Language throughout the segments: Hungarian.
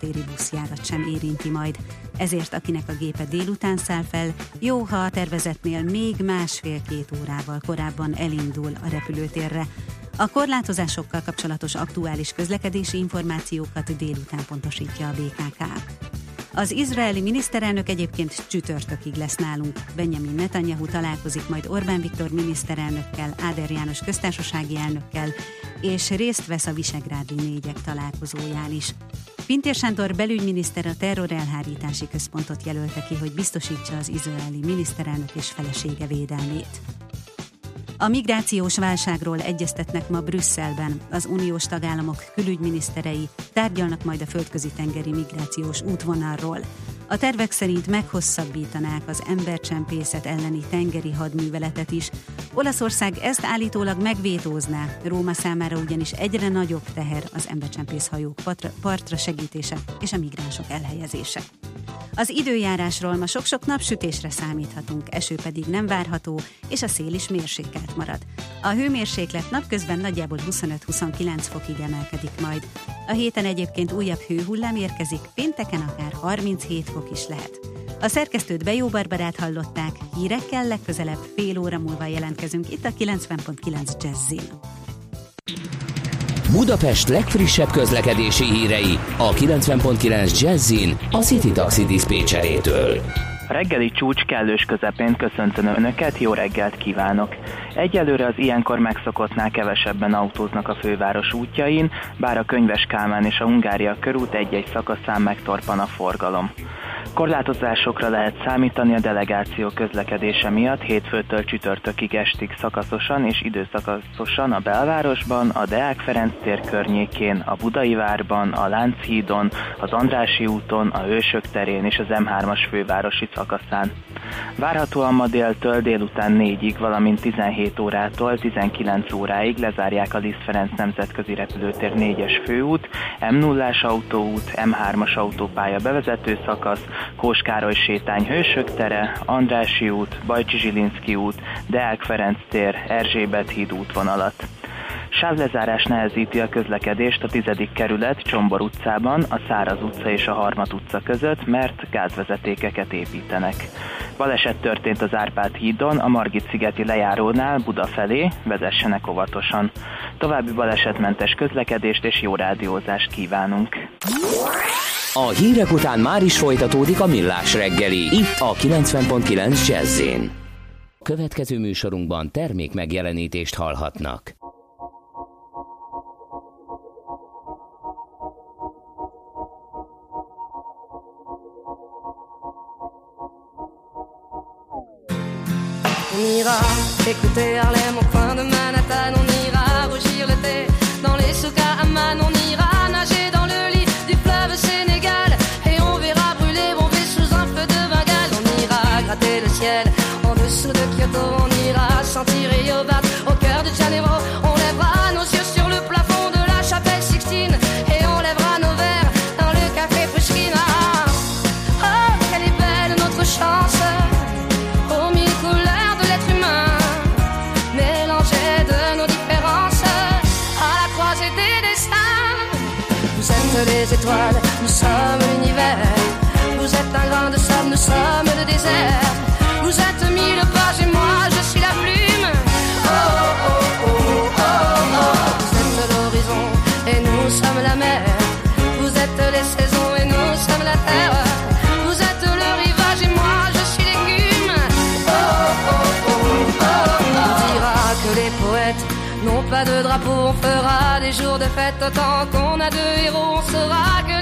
téri buszjárat sem érinti majd. Ezért akinek a gépe délután száll fel, jó, ha a tervezetnél még másfél-két órával korábban elindul a repülőtérre. A korlátozásokkal kapcsolatos aktuális közlekedési információkat délután pontosítja a BKK. Az izraeli miniszterelnök egyébként csütörtökig lesz nálunk. Benjamin Netanyahu találkozik majd Orbán Viktor miniszterelnökkel, Áder János köztársasági elnökkel, és részt vesz a Visegrádi négyek találkozóján is. Pintér Sándor belügyminiszter a terrorelhárítási központot jelölte ki, hogy biztosítsa az izraeli miniszterelnök és felesége védelmét. A migrációs válságról egyeztetnek ma Brüsszelben. Az uniós tagállamok külügyminiszterei tárgyalnak majd a földközi tengeri migrációs útvonalról. A tervek szerint meghosszabbítanák az embercsempészet elleni tengeri hadműveletet is. Olaszország ezt állítólag megvétózná, Róma számára ugyanis egyre nagyobb teher az embercsempész hajók partra segítése és a migránsok elhelyezése. Az időjárásról ma sok-sok napsütésre számíthatunk, eső pedig nem várható, és a szél is mérsékelt marad. A hőmérséklet napközben nagyjából 25-29 fokig emelkedik majd. A héten egyébként újabb hőhullám érkezik, pénteken akár 37 fok is lehet. A szerkesztőt Bejó Barbarát hallották, hírekkel legközelebb fél óra múlva jelentkezünk itt a 90.9 Jazzin. Budapest legfrissebb közlekedési hírei a 90.9 Jazzin a City Taxi Dispécsejétől. Reggeli csúcs kellős közepén köszöntöm Önöket, jó reggelt kívánok! Egyelőre az ilyenkor megszokottnál kevesebben autóznak a főváros útjain, bár a Könyves Kálmán és a Hungária körút egy-egy szakaszán megtorpan a forgalom. Korlátozásokra lehet számítani a delegáció közlekedése miatt hétfőtől csütörtökig estig szakaszosan és időszakaszosan a belvárosban, a Deák Ferenc tér környékén, a Budai várban, a Lánchídon, az Andrási úton, a Hősök terén és az M3-as fővárosi szakaszán. Várhatóan ma déltől délután 4-ig, valamint 17 órától 19 óráig lezárják a Liszt Ferenc nemzetközi repülőtér 4-es főút, M0-as autóút, M3-as autópálya bevezető szakasz, Kóskároly sétány Hősök tere, Andrási út, Bajcsi Zsilinszki út, Deák Ferenc tér, Erzsébet híd útvonalat. Sávlezárás nehezíti a közlekedést a 10. kerület Csombor utcában, a Száraz utca és a Harmat utca között, mert gázvezetékeket építenek. Baleset történt az Árpád hídon, a Margit-szigeti lejárónál Buda felé, vezessenek óvatosan. További balesetmentes közlekedést és jó rádiózást kívánunk! A hírek után már is folytatódik a millás reggeli, itt a 90.9 jazz Következő műsorunkban termék megjelenítést hallhatnak. Écouter Harlem au coin de Manhattan, on ira rougir le thé dans les Amman, on ira nager dans le lit du fleuve Sénégal et on verra brûler bomber sous un feu de Bengale. On ira gratter le ciel en dessous de Kyoto, on ira sentir Rio au cœur de Janeiro. Nous sommes l'univers. Vous êtes un grain de sable, nous sommes le désert. Vous êtes mille pages et moi je suis la plume. Oh oh oh oh oh. Vous êtes l'horizon et nous sommes la mer. Vous êtes les saisons et nous sommes la terre. Vous êtes le rivage et moi je suis l'écume. Oh oh oh oh. On dira que les poètes n'ont pas de drapeau, on fera des jours de fête autant qu'on a de héros. On saura que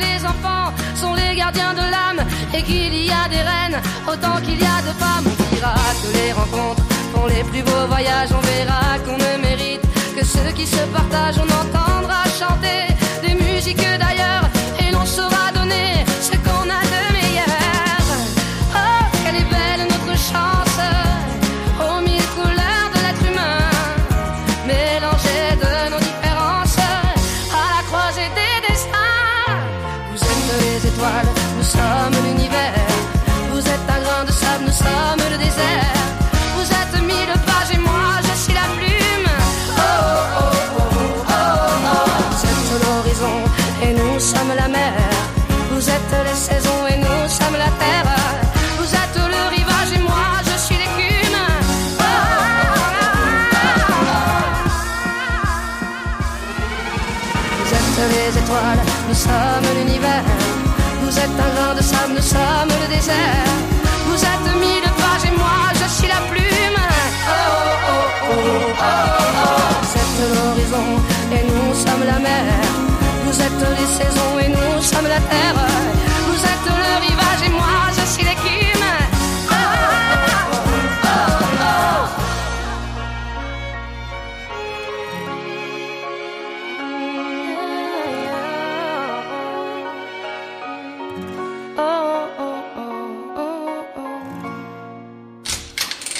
sont les gardiens de l'âme et qu'il y a des reines autant qu'il y a de femmes. On dira que les rencontres font les plus beaux voyages. On verra qu'on ne mérite que ceux qui se partagent. On entendra chanter des musiques d'ailleurs et l'on saura donner étoiles, nous sommes l'univers. Vous êtes un grain de sable, nous sommes le désert. Vous êtes mille pages et moi je suis la plume. Oh, oh, oh, oh, oh, Vous êtes l'horizon et nous sommes la mer. Vous êtes les saisons et nous sommes la terre. Vous êtes le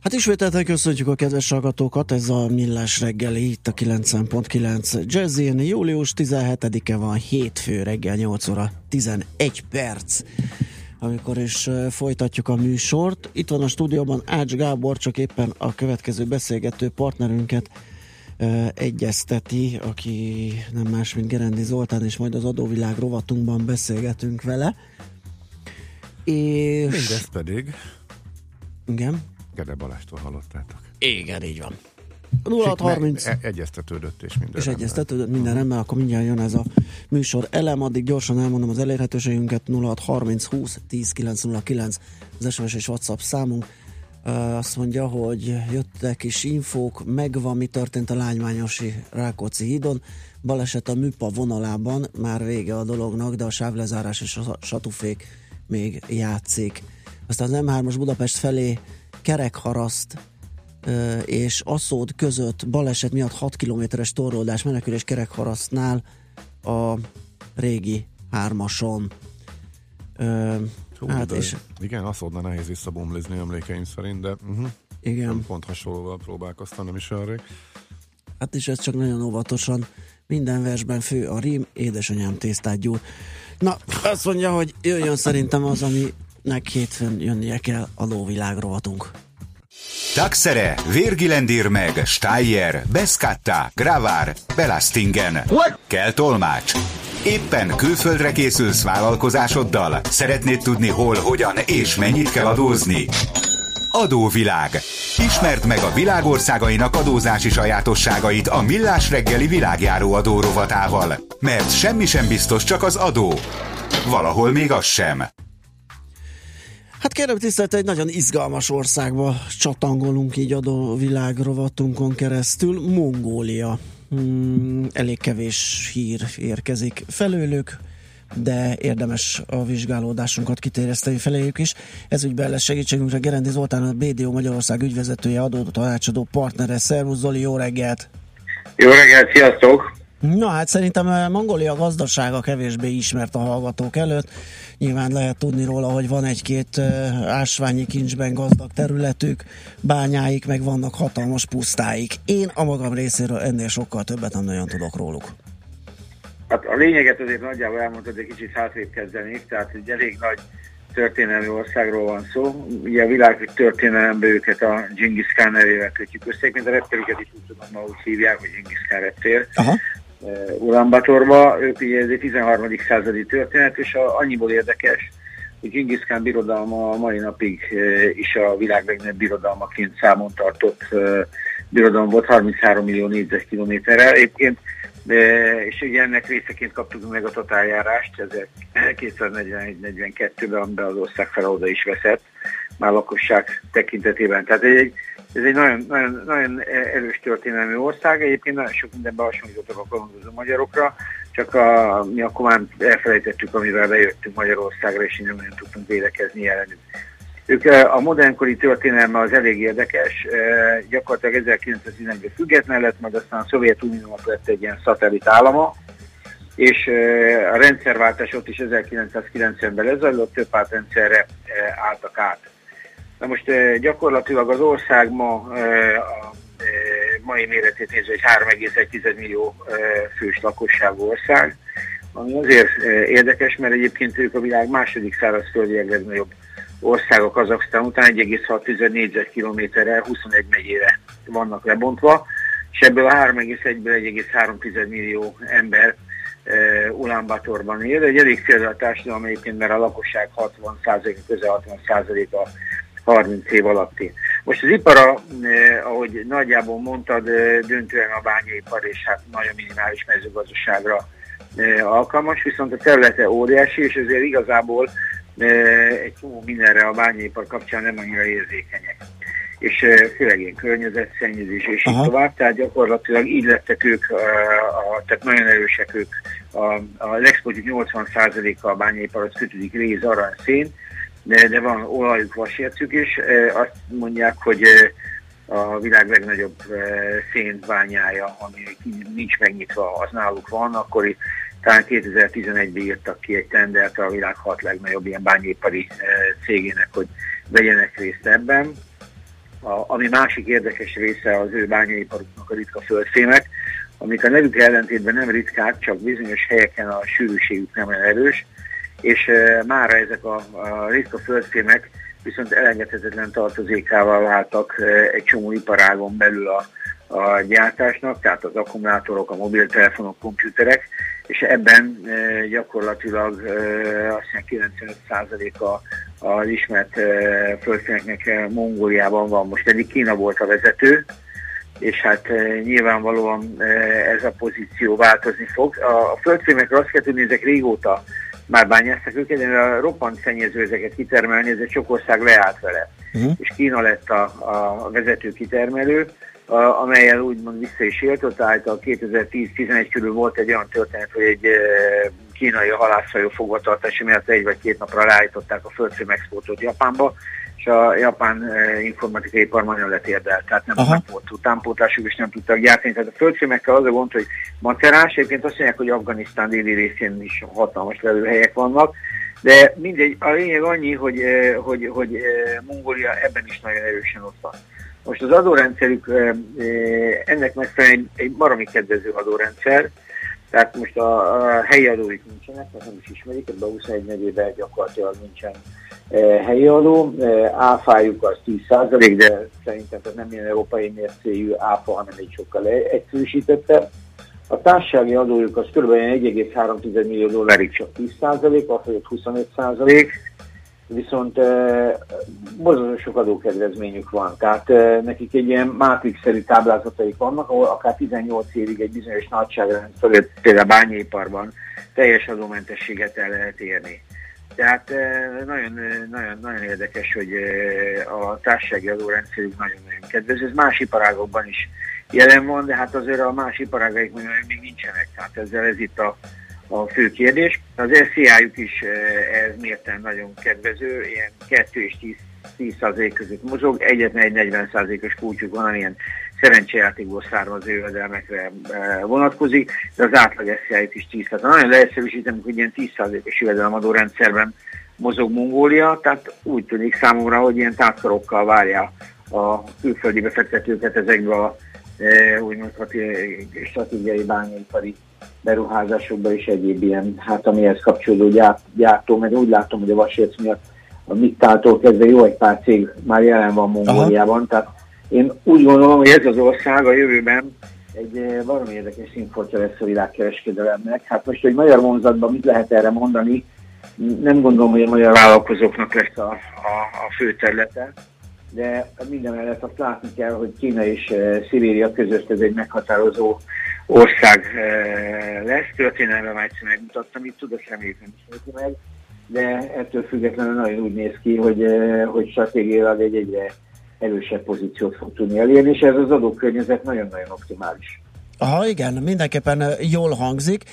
Hát ismételten köszöntjük a kedves hallgatókat, ez a Millás reggeli, itt a 90.9 Jazzin. Július 17-e van, hétfő reggel 8 óra 11 perc amikor is folytatjuk a műsort. Itt van a stúdióban Ács Gábor, csak éppen a következő beszélgető partnerünket egyezteti, aki nem más, mint Gerendi Zoltán, és majd az adóvilág rovatunkban beszélgetünk vele. És... Mindez pedig. Igen. Gede Balástól hallottátok. Igen, így van. 0630. E- egyeztetődött és minden És egyeztetődött minden rendben, akkor mindjárt jön ez a műsor elem, addig gyorsan elmondom az elérhetőségünket 0630 20 10 909 az SMS és WhatsApp számunk. Azt mondja, hogy jöttek is infók, megvan, mi történt a Lánymányosi Rákóczi hídon. Baleset a műpa vonalában, már vége a dolognak, de a sávlezárás és a satufék még játszik. Aztán az M3-as Budapest felé kerekharaszt és Aszód között baleset miatt 6 kilométeres torlódás menekülés kerekharasztnál a régi hármason. Hú, hát és... Igen, Aszódnál nehéz visszabomlizni emlékeim szerint, de uh-huh. igen. pont hasonlóval próbálkoztam, nem is olyan Hát és ez csak nagyon óvatosan. Minden versben fő a rím, édesanyám tésztát gyúr. Na, azt mondja, hogy jöjjön szerintem az, ami nek hétfőn jönnie kell a lóvilág rovatunk. Taxere, Virgilendir meg, Steyer, Beskatta, Gravár, Belastingen. What? Kell tolmács. Éppen külföldre készülsz vállalkozásoddal? Szeretnéd tudni hol, hogyan és mennyit kell adózni? Adóvilág. Ismerd meg a világországainak adózási sajátosságait a Millás reggeli világjáró adórovatával. Mert semmi sem biztos, csak az adó. Valahol még az sem. Hát kérem tisztelt, egy nagyon izgalmas országba csatangolunk így adó világrovatunkon keresztül. Mongólia. Hmm, elég kevés hír érkezik felőlük, de érdemes a vizsgálódásunkat kitéreszteni feléjük is. Ez ügyben lesz segítségünkre Gerendi Zoltán, a BDO Magyarország ügyvezetője, adó tanácsadó partnere. Szervusz Zoli, jó reggelt! Jó reggelt, sziasztok! Na hát szerintem eh, Mongolia gazdasága kevésbé ismert a hallgatók előtt. Nyilván lehet tudni róla, hogy van egy-két eh, ásványi kincsben gazdag területük, bányáik, meg vannak hatalmas pusztáik. Én a magam részéről ennél sokkal többet nem nagyon tudok róluk. Hát a lényeget azért nagyjából elmondtad, de kicsit hátrébb kezdenék, tehát egy elég nagy történelmi országról van szó. Ugye a világ történelemben őket a Genghis Khan nevével kötjük össze, mint a reptériket is úgy tudom, úgy hívják, hogy Genghis Khan reptér. Aha. Ulaanbaatorba, ők ugye ez egy 13. századi történet, és a, annyiból érdekes, hogy Genghis Khan birodalma a mai napig is a világ legnagyobb birodalmaként számon tartott birodalom volt 33 millió négyzetkilométerrel. Egyébként és ugye ennek részeként kaptuk meg a totáljárást 1241-42-ben, amiben az ország fel oda is veszett, már lakosság tekintetében. Tehát egy, ez egy nagyon, nagyon, nagyon erős történelmi ország, egyébként nagyon sok mindenben hasonlítottak a kalandozó magyarokra, csak a, mi akkor már elfelejtettük, amivel bejöttünk Magyarországra, és nem nagyon tudtunk védekezni ellenük. Ők a modernkori történelme az elég érdekes, gyakorlatilag 1911-ben független lett, majd aztán a Szovjetuniónak lett egy ilyen szatellit állama, és a rendszerváltás ott is 1990-ben lezajlott, több pártrendszerre álltak át. Na most gyakorlatilag az ország ma a mai méretét nézve egy 3,1 millió fős lakosságú ország, ami azért érdekes, mert egyébként ők a világ második szárazföldi legnagyobb országok Kazaksztán után 1,6 négyzetkilométerre 21 megyére vannak lebontva, és ebből a 3,1-ből 1,3 millió ember Ulánbátorban él. Egy elég a társadalom egyébként, mert a lakosság 60%, közel 60%-a 30 év alatti. Most az ipara, eh, ahogy nagyjából mondtad, eh, döntően a bányaipar és hát nagyon minimális mezőgazdaságra eh, alkalmas, viszont a területe óriási, és ezért igazából eh, egy csomó mindenre a bányaipar kapcsán nem annyira érzékenyek. És eh, főleg ilyen környezetszennyezés és így tovább, tehát gyakorlatilag így lettek ők, a, a, tehát nagyon erősek ők. A, a legszpontjuk 80%-a a bányaipar az kötődik réz, arany, szén, de, de van olajuk, vasércük is. Azt mondják, hogy a világ legnagyobb szénbányája, ami nincs megnyitva, az náluk van, akkor talán 2011-ben írtak ki egy tendert a világ hat legnagyobb ilyen bányépari cégének, hogy vegyenek részt ebben. A, ami másik érdekes része az ő bányaiparuknak a ritka földfémek, amik a nevük ellentétben nem ritkák, csak bizonyos helyeken a sűrűségük nem olyan erős, és mára ezek a, a ritka földfémek viszont elengedhetetlen tartozékával váltak egy csomó iparágon belül a, a gyártásnak, tehát az akkumulátorok, a mobiltelefonok, komputerek, és ebben gyakorlatilag azt hiszem 95%-a az ismert földfémeknek Mongóliában van. Most eddig Kína volt a vezető, és hát nyilvánvalóan ez a pozíció változni fog. A földfémekről azt kell tudni, ezek régóta már bányáztak őket, de a roppant szennyező ezeket kitermelni, ezért sok ország leállt vele. Uh-huh. És Kína lett a, a vezető kitermelő, a, amelyel úgymond vissza is élt, ott által 2010-11 körül volt egy olyan történet, hogy egy e, kínai halászhajó fogvatartási miatt egy vagy két napra leállították a földfém exportot Japánba, és a japán e, informatikai ipar nagyon letérdelt, tehát nem, volt utánpótlásuk, és nem tudtak gyártani. Tehát a földfémekkel az a gond, hogy macerás, egyébként azt mondják, hogy Afganisztán déli részén is hatalmas lelőhelyek vannak, de mindegy, a lényeg annyi, hogy, e, hogy, hogy e, Mongólia ebben is nagyon erősen ott van. Most az adórendszerük ennek megfelelően egy baromi kedvező adórendszer, tehát most a, a helyi adóik nincsenek, mert nem is ismerik, ebben a 21 megyében gyakorlatilag nincsen E, helyi adó, e, áfájuk az 10%, de szerintem ez nem ilyen európai mércéjű áfa, hanem egy sokkal egyszerűsítettebb. A társasági adójuk az kb. 1,3 millió dollárig csak 10%, a fölött 25%, viszont e, borzasztó sok adókedvezményük van. Tehát e, nekik egy ilyen mátrixszerű táblázataik vannak, ahol akár 18 évig egy bizonyos nagyságrend fölött, például bányaiparban teljes adómentességet el lehet érni. Tehát nagyon, nagyon, nagyon érdekes, hogy a társasági adórendszerük nagyon-nagyon kedvező. Ez más iparágokban is jelen van, de hát azért a más iparágaik még nincsenek. Tehát ezzel ez itt a, a fő kérdés. Az SZIA-juk is ez mérten nagyon kedvező, ilyen 2 és 10 10% között mozog, egyetlen egy 40%-os kulcsuk van, amilyen szerencsejátékból származó jövedelmekre e, vonatkozik, de az átlag SZIA-t is 10. Tehát nagyon leegyszerűsítem, hogy ilyen 10%-os jövedelemadó rendszerben mozog Mongólia, tehát úgy tűnik számomra, hogy ilyen tátkarokkal várja a külföldi befektetőket ezekbe a e, úgymond stratégiai bányaipari beruházásokba és egyéb ilyen, hát amihez kapcsolódó gyárt, gyártó, mert úgy látom, hogy a vasérc miatt a Mittáltól kezdve jó egy pár cég már jelen van Mongóliában, tehát én úgy gondolom, hogy ez az ország a jövőben egy eh, valami érdekes színfoltja lesz a világkereskedelemnek. Hát most egy magyar vonzatban mit lehet erre mondani? Nem gondolom, hogy a magyar vállalkozóknak lesz a, a, a fő területe, de minden mellett azt látni kell, hogy Kína és uh, Szibéria között ez egy meghatározó ország uh, lesz. Történelme már egyszer megmutattam, itt tud, azt reméljük nem is meg, de ettől függetlenül nagyon úgy néz ki, hogy, hogy stratégiailag egy egyre erősebb pozíciót fog tudni elérni, és ez az adókörnyezet nagyon-nagyon optimális. Aha, igen, mindenképpen jól hangzik.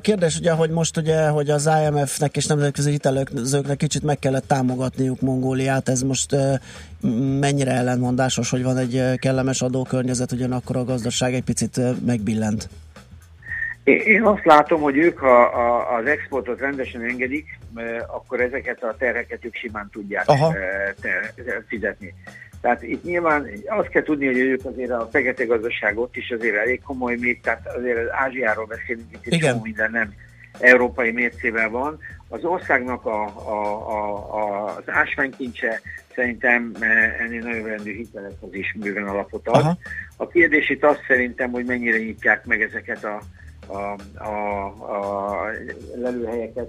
Kérdés ugye, hogy most ugye, hogy az IMF-nek és nemzetközi hitelezőknek kicsit meg kellett támogatniuk Mongóliát, ez most mennyire ellenmondásos, hogy van egy kellemes adókörnyezet, ugyanakkor a gazdaság egy picit megbillent? Én azt látom, hogy ők, ha az exportot rendesen engedik, akkor ezeket a terheket ők simán tudják Aha. fizetni. Tehát itt nyilván azt kell tudni, hogy ők azért a fekete gazdaság ott is azért elég komoly még, tehát azért az Ázsiáról beszélünk, itt Igen. minden nem európai mércével van. Az országnak a, a, a, a, az ásványkincse szerintem ennél nagyon rendű hitelekhez is bőven alapot ad. Aha. A kérdés itt az szerintem, hogy mennyire nyitják meg ezeket a, a, a, a lelőhelyeket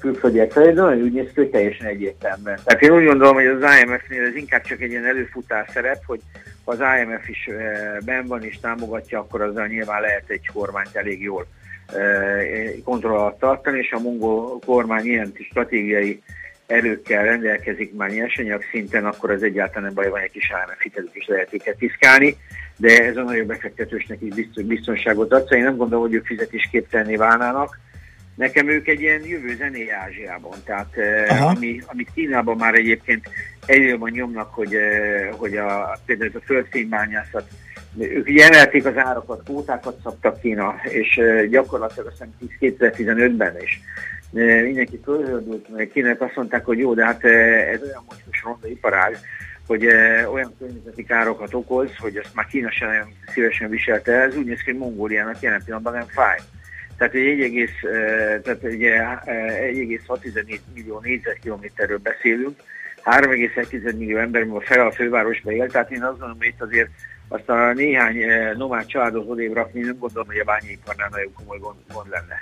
külföldiek felé, de nagyon úgy néz ki, hogy teljesen egyértelműen. Tehát én úgy gondolom, hogy az IMF-nél ez inkább csak egy ilyen előfutás szerep, hogy ha az IMF is ben van és támogatja, akkor azzal nyilván lehet egy kormányt elég jól kontroll alatt tartani, és a mongol kormány ilyen stratégiai erőkkel rendelkezik már nyersanyag szinten, akkor az egyáltalán nem baj, van egy kis IMF hitelük is lehet őket piszkálni, de ez a nagyobb befektetősnek is biztonságot ad. Szóval én nem gondolom, hogy ők fizetésképtelné válnának, Nekem ők egy ilyen jövő zené Ázsiában, tehát ami, amit Kínában már egyébként egyébként nyomnak, hogy, hogy a, például ez a földfénybányászat, ők emelték az árakat, kvótákat szabtak Kína, és gyakorlatilag azt hiszem 2015-ben is mindenki fölhördült, mert Kínának azt mondták, hogy jó, de hát ez olyan mocskos ronda iparág, hogy olyan környezeti károkat okoz, hogy azt már Kína sem nagyon szívesen viselte. Ez úgy néz ki, hogy Mongóliának jelen pillanatban nem fáj. Tehát egy 1,6 millió négyzetkilométerről beszélünk, 3,1 millió ember, a fel a fővárosba él, tehát én azt gondolom, hogy itt azért azt a néhány nomád családot odébb rakni, nem gondolom, hogy a bányaiparnál nagyon komoly gond, gond lenne.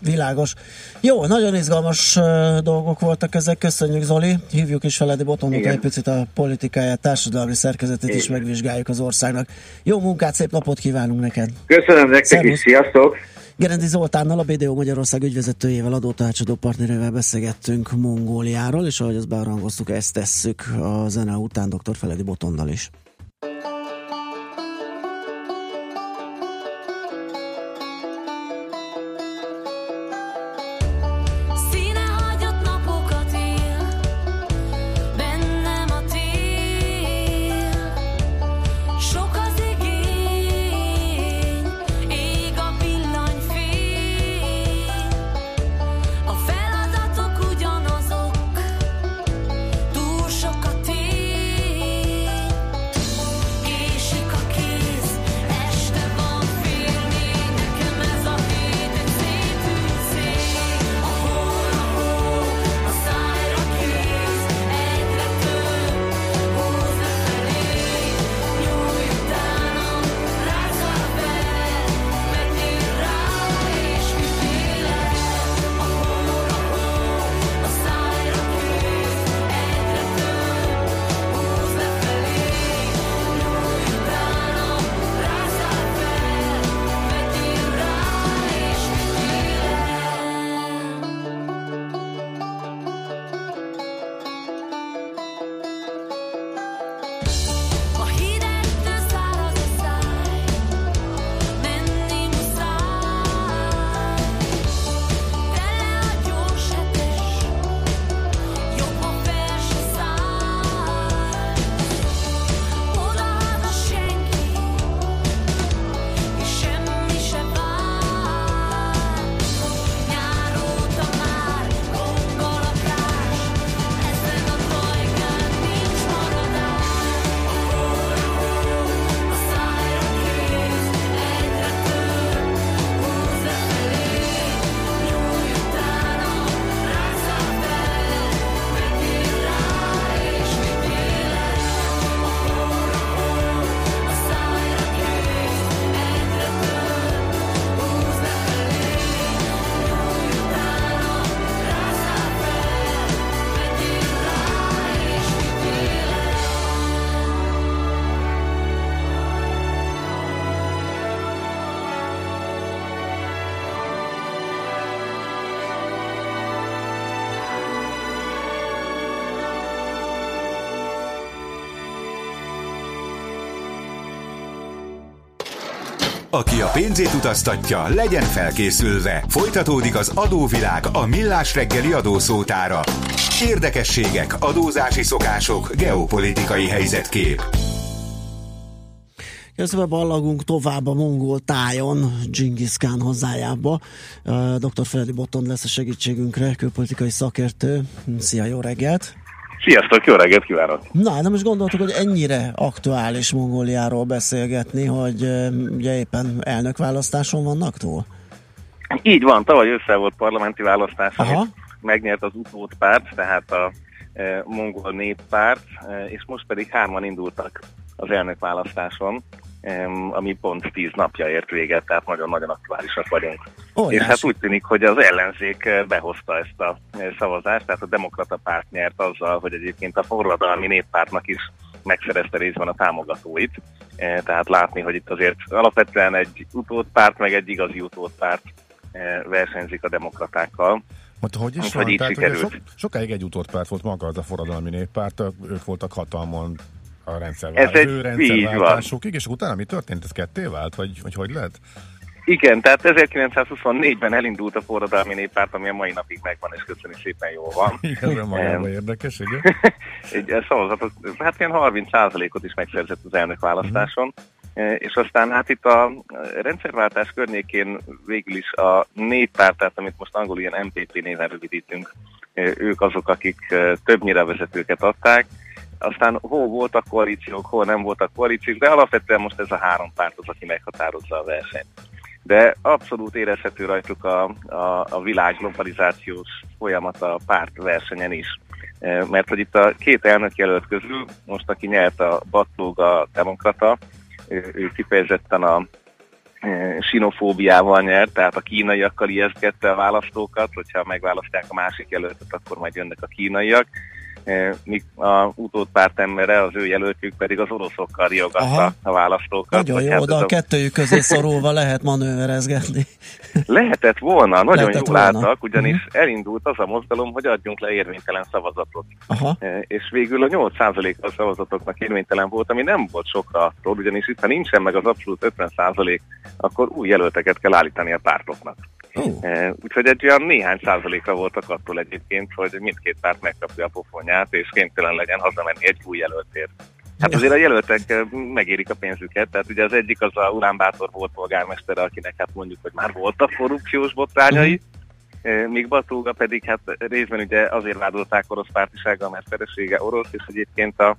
Világos. Jó, nagyon izgalmas dolgok voltak ezek, köszönjük Zoli. Hívjuk is Feledi Botonot, egy picit a politikáját, társadalmi szerkezetét Igen. is megvizsgáljuk az országnak. Jó munkát, szép napot kívánunk neked! Köszönöm nektek is, sziasztok! Gerendi Zoltánnal, a BDO Magyarország ügyvezetőjével, adótanácsadó partnerével beszélgettünk Mongóliáról, és ahogy azt bearangoztuk, ezt tesszük a zene után dr. Feledi Botonnal is. Aki a pénzét utaztatja, legyen felkészülve. Folytatódik az adóvilág a millás reggeli adószótára. Érdekességek, adózási szokások, geopolitikai helyzetkép. Közben ballagunk tovább a mongol tájon, Genghis Khan hazájába. Dr. Feledi Botton lesz a segítségünkre, külpolitikai szakértő. Szia, jó reggelt! Sziasztok, jó reggelt kívánok! Na, de most gondoltuk, hogy ennyire aktuális Mongóliáról beszélgetni, hogy ugye éppen elnökválasztáson vannak túl? Így van, tavaly össze volt parlamenti választás, megnyert az utódpárt, tehát a e, mongol néppárt, e, és most pedig hárman indultak az elnökválasztáson, ami pont tíz napja ért véget, tehát nagyon-nagyon aktuálisak vagyunk. Óriás. És hát úgy tűnik, hogy az ellenzék e, behozta ezt a e, szavazást, tehát a demokrata párt nyert azzal, hogy egyébként a forradalmi néppártnak is megszerezte részben a támogatóit. E, tehát látni, hogy itt azért alapvetően egy utódpárt, meg egy igazi utódpárt versenyzik a demokratákkal. Hogy, hogy is van? Tehát, ugye so, sokáig egy utódpárt volt maga az a forradalmi néppárt, ők voltak hatalmon a rendszerváltásokig, rendszerváltásokig, és utána mi történt? Ez ketté vált? Vagy hogy, hogy lehet? Igen, tehát 1924-ben elindult a forradalmi néppárt, ami a mai napig megvan, és köszönjük szépen jól van. Igen, magában érdekes, igen. Egy szavazatot, hát ilyen 30%-ot is megszerzett az elnök választáson. Uh-huh. E, és aztán hát itt a rendszerváltás környékén végül is a néppárt, tehát amit most angol ilyen MPP néven rövidítünk, ők azok, akik többnyire vezetőket adták, aztán hol voltak koalíciók, hol nem voltak koalíciók, de alapvetően most ez a három párt az, aki meghatározza a versenyt. De abszolút érezhető rajtuk a, a, a világ globalizációs folyamata a párt versenyen is. Mert hogy itt a két elnök jelölt közül, most aki nyert a Batlóg a demokrata, ő kifejezetten a e, sinofóbiával nyert, tehát a kínaiakkal ijesztgette a választókat, hogyha megválasztják a másik jelöltet, akkor majd jönnek a kínaiak. E, míg a utódpárt embere, az ő jelöltjük pedig az oroszokkal riogatta a választókat. Nagyon jó, hát oda a, kettőjük közé szorulva lehet manőverezgetni. Lehetett volna, nagyon Lehetett jól volna. álltak, ugyanis uh-huh. elindult az a mozgalom, hogy adjunk le érvénytelen szavazatot. Aha. E, és végül a 8% a szavazatoknak érvénytelen volt, ami nem volt sokra attól, ugyanis itt, ha nincsen meg az abszolút 50%, akkor új jelölteket kell állítani a pártoknak. Uh. Úgyhogy egy olyan néhány százalékra voltak attól egyébként, hogy mindkét párt megkapja a pofonját, és kénytelen legyen hazamenni egy új jelöltért. Hát azért a jelöltek megérik a pénzüket, tehát ugye az egyik az a Urán Bátor volt polgármestere, akinek hát mondjuk, hogy már voltak korrupciós botrányai, uh-huh. míg Batóga pedig hát részben ugye azért vádolták orosz pártisággal, mert felesége orosz, és egyébként a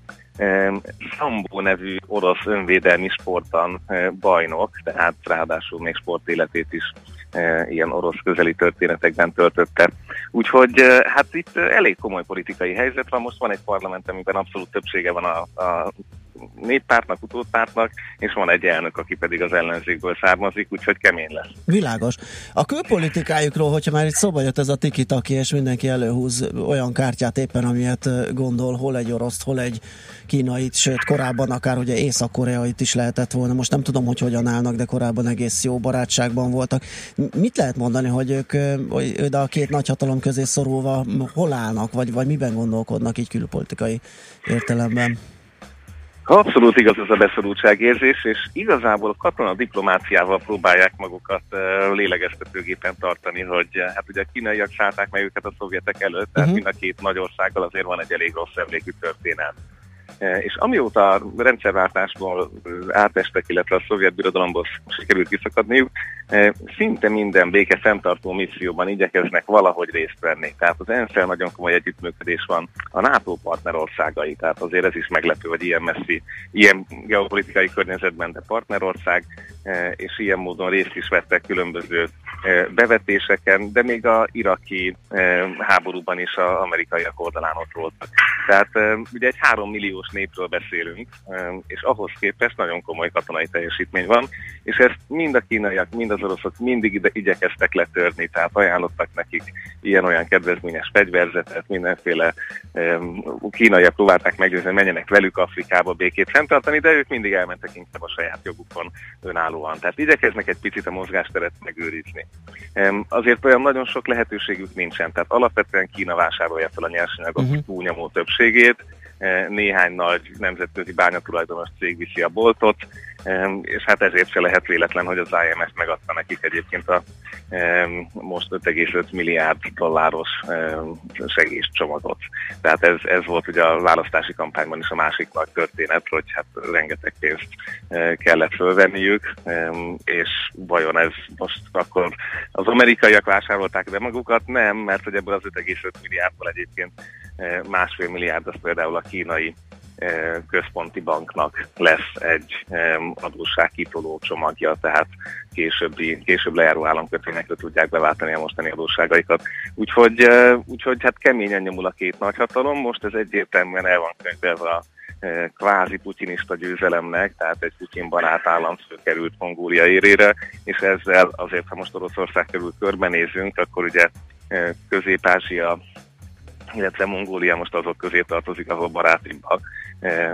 Szambó nevű orosz önvédelmi sportban e, bajnok, tehát ráadásul még sportéletét is E, ilyen orosz közeli történetekben töltötte. Úgyhogy e, hát itt elég komoly politikai helyzet van, most van egy parlament, amiben abszolút többsége van a, a néppártnak, utódpártnak, és van egy elnök, aki pedig az ellenzékből származik, úgyhogy kemény lesz. Világos. A külpolitikájukról, hogyha már itt szóba jött ez a tiki-taki, és mindenki előhúz olyan kártyát éppen, amilyet gondol, hol egy oroszt, hol egy kínait, sőt korábban akár ugye észak-koreait is lehetett volna. Most nem tudom, hogy hogyan állnak, de korábban egész jó barátságban voltak. Mit lehet mondani, hogy ők de a két nagyhatalom közé szorulva hol állnak, vagy, vagy miben gondolkodnak így külpolitikai értelemben? Abszolút igaz ez a beszorultságérzés, és igazából a katona diplomáciával próbálják magukat lélegeztetőgépen tartani, hogy hát ugye a kínaiak szállták meg őket a szovjetek előtt, tehát uh-huh. mind a két nagy országgal azért van egy elég rossz emlékű történet. E, és amióta a rendszerváltásból átestek, illetve a szovjet birodalomból sikerült kiszakadniuk, e, szinte minden béke fenntartó misszióban igyekeznek valahogy részt venni. Tehát az ensz nagyon komoly együttműködés van a NATO partnerországai, tehát azért ez is meglepő, hogy ilyen messzi, ilyen geopolitikai környezetben, de partnerország, és ilyen módon részt is vettek különböző bevetéseken, de még a iraki háborúban is az amerikaiak oldalán ott voltak. Tehát ugye egy három milliós népről beszélünk, és ahhoz képest nagyon komoly katonai teljesítmény van, és ezt mind a kínaiak, mind az oroszok mindig ide igyekeztek letörni, tehát ajánlottak nekik ilyen-olyan kedvezményes fegyverzetet, mindenféle kínaiak próbálták meggyőzni, menjenek velük Afrikába békét fenntartani, de ők mindig elmentek inkább a saját jogukon önállóan. Tehát igyekeznek egy picit a mozgásteret megőrizni. Azért olyan nagyon sok lehetőségük nincsen, tehát alapvetően Kína vásárolja fel a nyersanyagok uh-huh. túlnyomó többségét, néhány nagy nemzetközi bányatulajdonos cég viszi a boltot, és hát ezért se lehet véletlen, hogy az IMF megadta nekik egyébként a most 5,5 milliárd dolláros segélycsomagot. Tehát ez, ez volt ugye a választási kampányban is a másik nagy történet, hogy hát rengeteg pénzt e, kellett fölvenniük, és vajon ez most akkor az amerikaiak vásárolták be magukat? Nem, mert hogy ebből az 5,5 milliárdból egyébként e, másfél milliárd az például a kínai központi banknak lesz egy adósságkitoló csomagja, tehát későbbi, később lejáró államkötvényekre tudják beváltani a mostani adósságaikat. Úgyhogy, úgyhogy hát keményen nyomul a két nagyhatalom, most ez egyértelműen el van könyvelve a kvázi putinista győzelemnek, tehát egy Putin barát államfő került Mongólia érére, és ezzel azért, ha most Oroszország kerül körbenézünk, akkor ugye Közép-Ázsia illetve Mongólia most azok közé tartozik, ahol barátibbak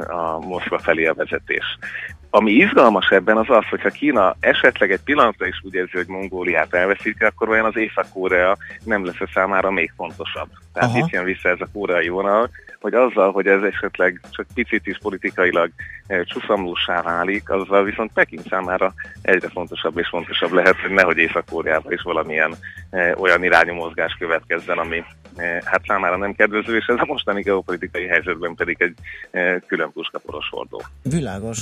a Moszkva felé a vezetés. Ami izgalmas ebben az az, hogyha Kína esetleg egy pillanatra is úgy érzi, hogy Mongóliát elveszíti, akkor olyan az Észak-Korea nem lesz a számára még fontosabb. Tehát Aha. itt jön vissza ez a koreai vonal, hogy azzal, hogy ez esetleg csak picit is politikailag e, csúszamlósá válik, azzal viszont Peking számára egyre fontosabb és fontosabb lehet, hogy nehogy Észak-Koreában is valamilyen e, olyan irányú mozgás következzen, ami e, hát számára nem kedvező, és ez a mostani geopolitikai helyzetben pedig egy e, külön puskaporos hordó. Világos.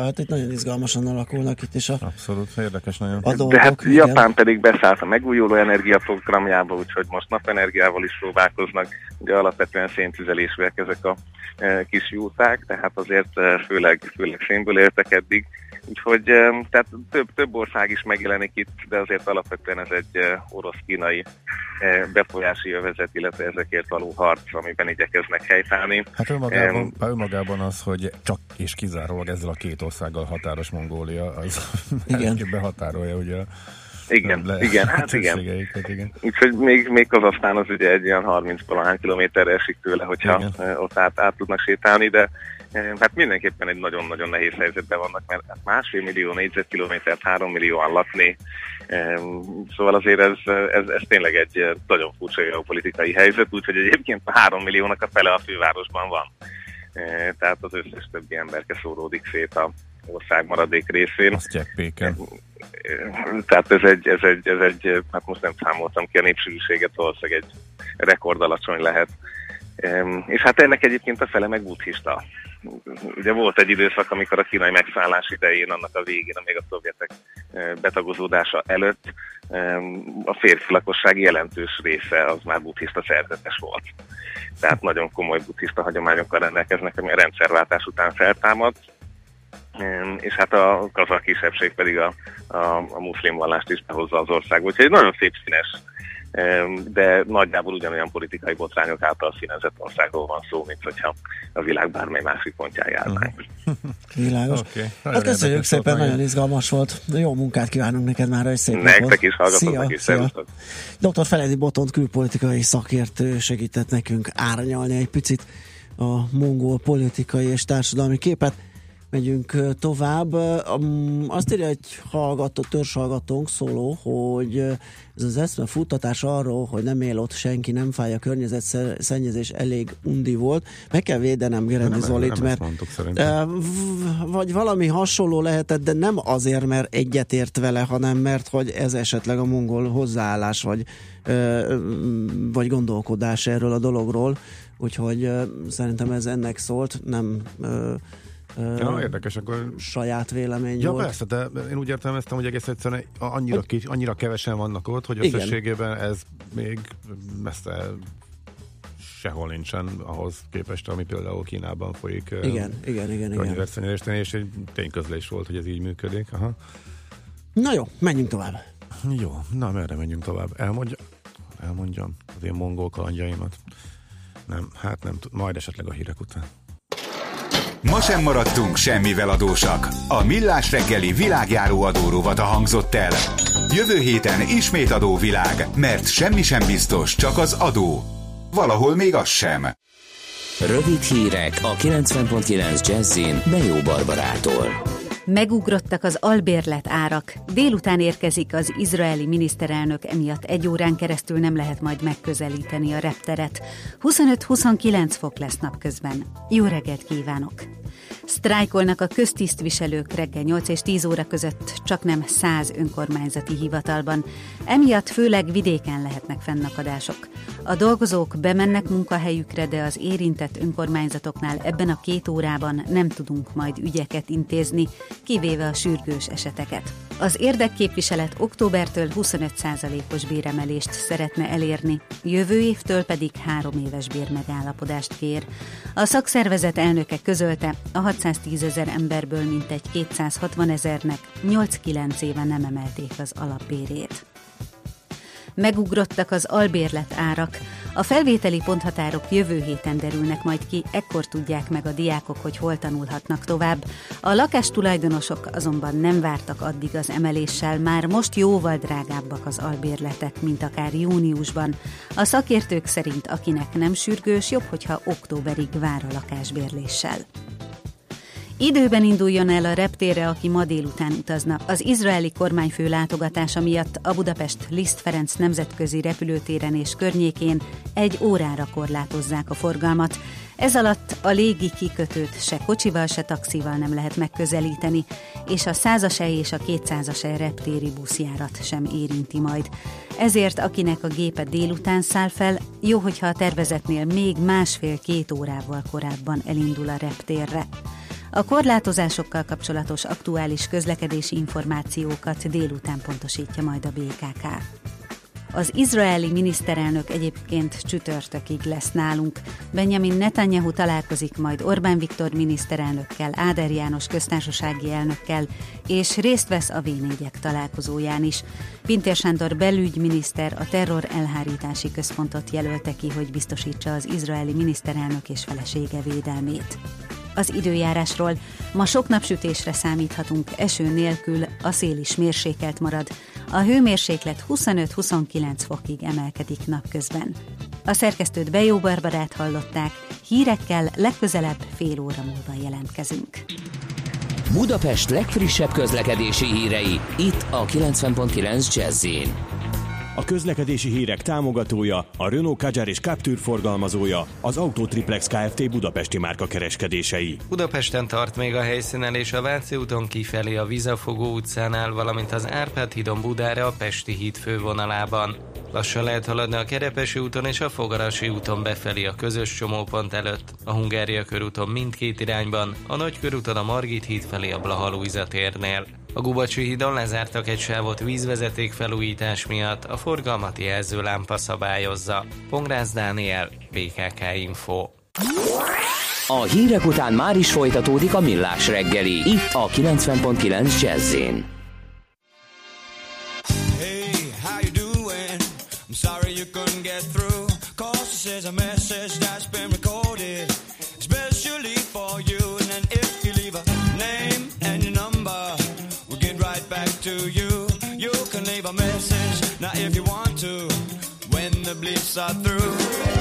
Hát itt nagyon izgalmasan alakulnak itt is a Abszolút, érdekes nagyon. A dolgok, De hát igen. Japán pedig beszállt a megújuló energiaprogramjába, úgyhogy most napenergiával is próbálkoznak, ugye alapvetően széntüzelésűek ezek a e, kis júták, tehát azért e, főleg, főleg szénből éltek eddig, Úgyhogy tehát több, több ország is megjelenik itt, de azért alapvetően ez egy orosz-kínai befolyási jövezet, illetve ezekért való harc, amiben igyekeznek helytállni. Hát önmagában, um, önmagában az, hogy csak és kizárólag ezzel a két országgal határos Mongólia, az igen. behatárolja ugye igen, le, igen, hát igen. igen. Úgyhogy még, még Kazasztán az ugye egy ilyen 30 valahány kilométerre esik tőle, hogyha igen. ott át, át tudnak sétálni, de Hát mindenképpen egy nagyon-nagyon nehéz helyzetben vannak, mert hát másfél millió négyzetkilométert, három millióan lakni, szóval azért ez, ez, ez tényleg egy nagyon furcsa geopolitikai helyzet, úgyhogy egyébként három milliónak a fele a fővárosban van. Tehát az összes többi emberke szóródik szét a ország maradék részén. Azt Tehát ez egy, ez egy, ez egy, hát most nem számoltam ki a népsűrűséget, valószínűleg egy rekord alacsony lehet. És hát ennek egyébként a fele meg buddhista ugye volt egy időszak, amikor a kínai megszállás idején, annak a végén, még a szovjetek e, betagozódása előtt a férfi lakosság jelentős része az már buddhista szerzetes volt. Tehát nagyon komoly buddhista hagyományokkal rendelkeznek, ami a rendszerváltás után feltámad, e, és hát a kazak kisebbség pedig a, a, a muszlim vallást is behozza az országba. Úgyhogy egy nagyon szép színes de nagyjából ugyanolyan politikai botrányok által színezett országról van szó, mint hogyha a világ bármely másik pontján járnánk. Világos. Okay. Hát köszönjük szépen, nagyon izgalmas volt. Jó munkát kívánunk neked már, egy szép Nektek napot. is hallgatok, is. Szia. Dr. Feledi Botont külpolitikai szakértő segített nekünk árnyalni egy picit a mongol politikai és társadalmi képet megyünk tovább. Azt írja egy hallgató, törzshallgatónk szóló, hogy ez az eszme futtatás arról, hogy nem él ott senki, nem fáj a környezet szennyezés, elég undi volt. Meg kell védenem Gerendi Zolit, mert mondtuk, vagy valami hasonló lehetett, de nem azért, mert egyetért vele, hanem mert hogy ez esetleg a mongol hozzáállás, vagy, vagy gondolkodás erről a dologról. Úgyhogy szerintem ez ennek szólt, nem Ja, érdekes, akkor... Saját vélemény ja, volt. persze, de én úgy értelmeztem, hogy egész egyszerűen annyira, hogy... kis, annyira kevesen vannak ott, hogy összességében ez még messze sehol nincsen ahhoz képest, ami például Kínában folyik. Igen, igen, igen. igen. és egy tényközlés volt, hogy ez így működik. Aha. Na jó, menjünk tovább. Jó, na merre menjünk tovább? Elmondja, elmondjam az én mongol kalandjaimat. Nem, hát nem tud, majd esetleg a hírek után. Ma sem maradtunk semmivel adósak. A Millás reggeli világjáró adóróvat a hangzott el. Jövő héten ismét adóvilág, mert semmi sem biztos, csak az adó. Valahol még az sem. Rövid hírek a 90.9 Jazzin Bejó Barbarától. Megugrottak az albérlet árak. Délután érkezik az izraeli miniszterelnök, emiatt egy órán keresztül nem lehet majd megközelíteni a repteret. 25-29 fok lesz napközben. Jó reggelt kívánok! Sztrájkolnak a köztisztviselők reggel 8 és 10 óra között csak nem 100 önkormányzati hivatalban. Emiatt főleg vidéken lehetnek fennakadások. A dolgozók bemennek munkahelyükre, de az érintett önkormányzatoknál ebben a két órában nem tudunk majd ügyeket intézni, kivéve a sürgős eseteket. Az érdekképviselet októbertől 25%-os béremelést szeretne elérni, jövő évtől pedig három éves bérmegállapodást kér. A szakszervezet elnöke közölte, a 610 ezer emberből mintegy 260 ezernek 8-9 éve nem emelték az alapbérét. Megugrottak az albérlet árak. A felvételi ponthatárok jövő héten derülnek majd ki, ekkor tudják meg a diákok, hogy hol tanulhatnak tovább. A lakástulajdonosok azonban nem vártak addig az emeléssel, már most jóval drágábbak az albérletek, mint akár júniusban. A szakértők szerint akinek nem sürgős, jobb, hogyha októberig vár a lakásbérléssel. Időben induljon el a reptérre, aki ma délután utazna. Az izraeli kormányfő látogatása miatt a Budapest Liszt Ferenc nemzetközi repülőtéren és környékén egy órára korlátozzák a forgalmat. Ez alatt a légi kikötőt se kocsival, se taxival nem lehet megközelíteni, és a százasej és a kétszázasej reptéri buszjárat sem érinti majd. Ezért akinek a gépe délután száll fel, jó, hogyha a tervezetnél még másfél-két órával korábban elindul a reptérre. A korlátozásokkal kapcsolatos aktuális közlekedési információkat délután pontosítja majd a BKK. Az izraeli miniszterelnök egyébként csütörtökig lesz nálunk. Benjamin Netanyahu találkozik majd Orbán Viktor miniszterelnökkel, Áder János köztársasági elnökkel, és részt vesz a v találkozóján is. Pintér Sándor belügyminiszter a terror elhárítási központot jelölte ki, hogy biztosítsa az izraeli miniszterelnök és felesége védelmét az időjárásról. Ma sok napsütésre számíthatunk, eső nélkül, a szél is mérsékelt marad. A hőmérséklet 25-29 fokig emelkedik napközben. A szerkesztőt Bejó Barbarát hallották, hírekkel legközelebb fél óra múlva jelentkezünk. Budapest legfrissebb közlekedési hírei, itt a 90.9 jazz a közlekedési hírek támogatója, a Renault Kadjar és Captur forgalmazója, az Autotriplex Kft. Budapesti márka kereskedései. Budapesten tart még a helyszínen és a Váci úton kifelé a Vizafogó utcánál, valamint az Árpád hídon Budára a Pesti híd fővonalában. Lassan lehet haladni a Kerepesi úton és a Fogarasi úton befelé a közös csomópont előtt, a Hungária körúton mindkét irányban, a Nagykörúton a Margit híd felé a Blaha térnél. A Gubacsi hídon lezártak egy sávot vízvezeték felújítás miatt, a forgalmati jelzőlámpa szabályozza. Pongrász Dániel, BKK Info. A hírek után már is folytatódik a millás reggeli, itt a 90.9 jazz now if you want to when the blips are through.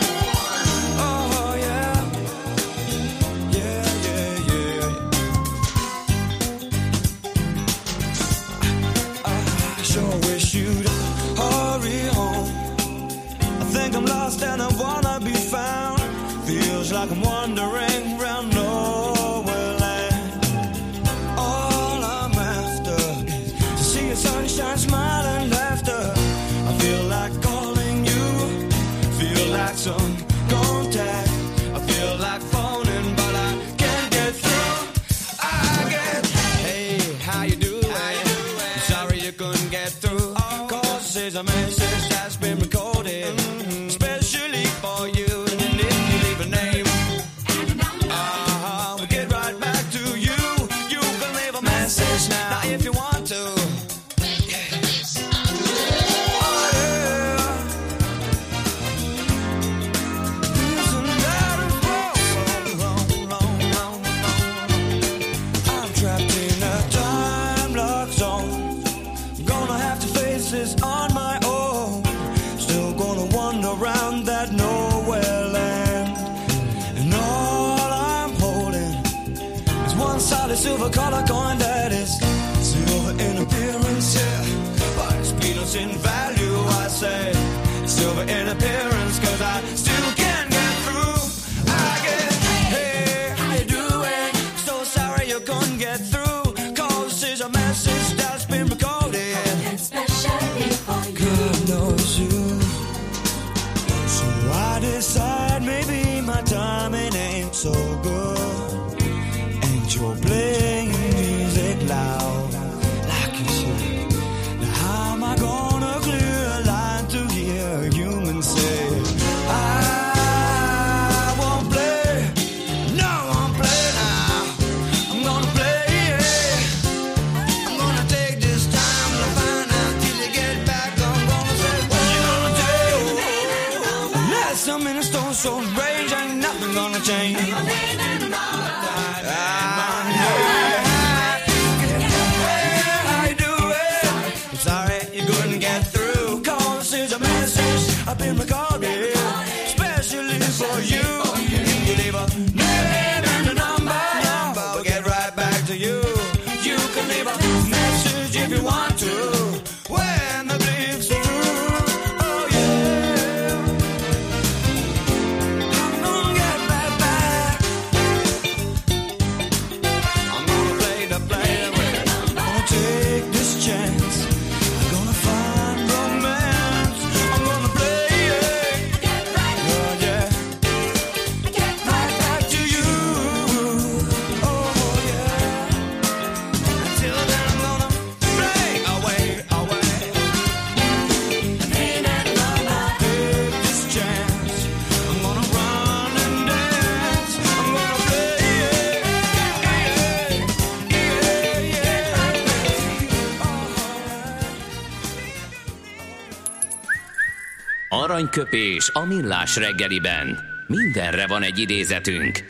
Aranyköpés a millás reggeliben. Mindenre van egy idézetünk.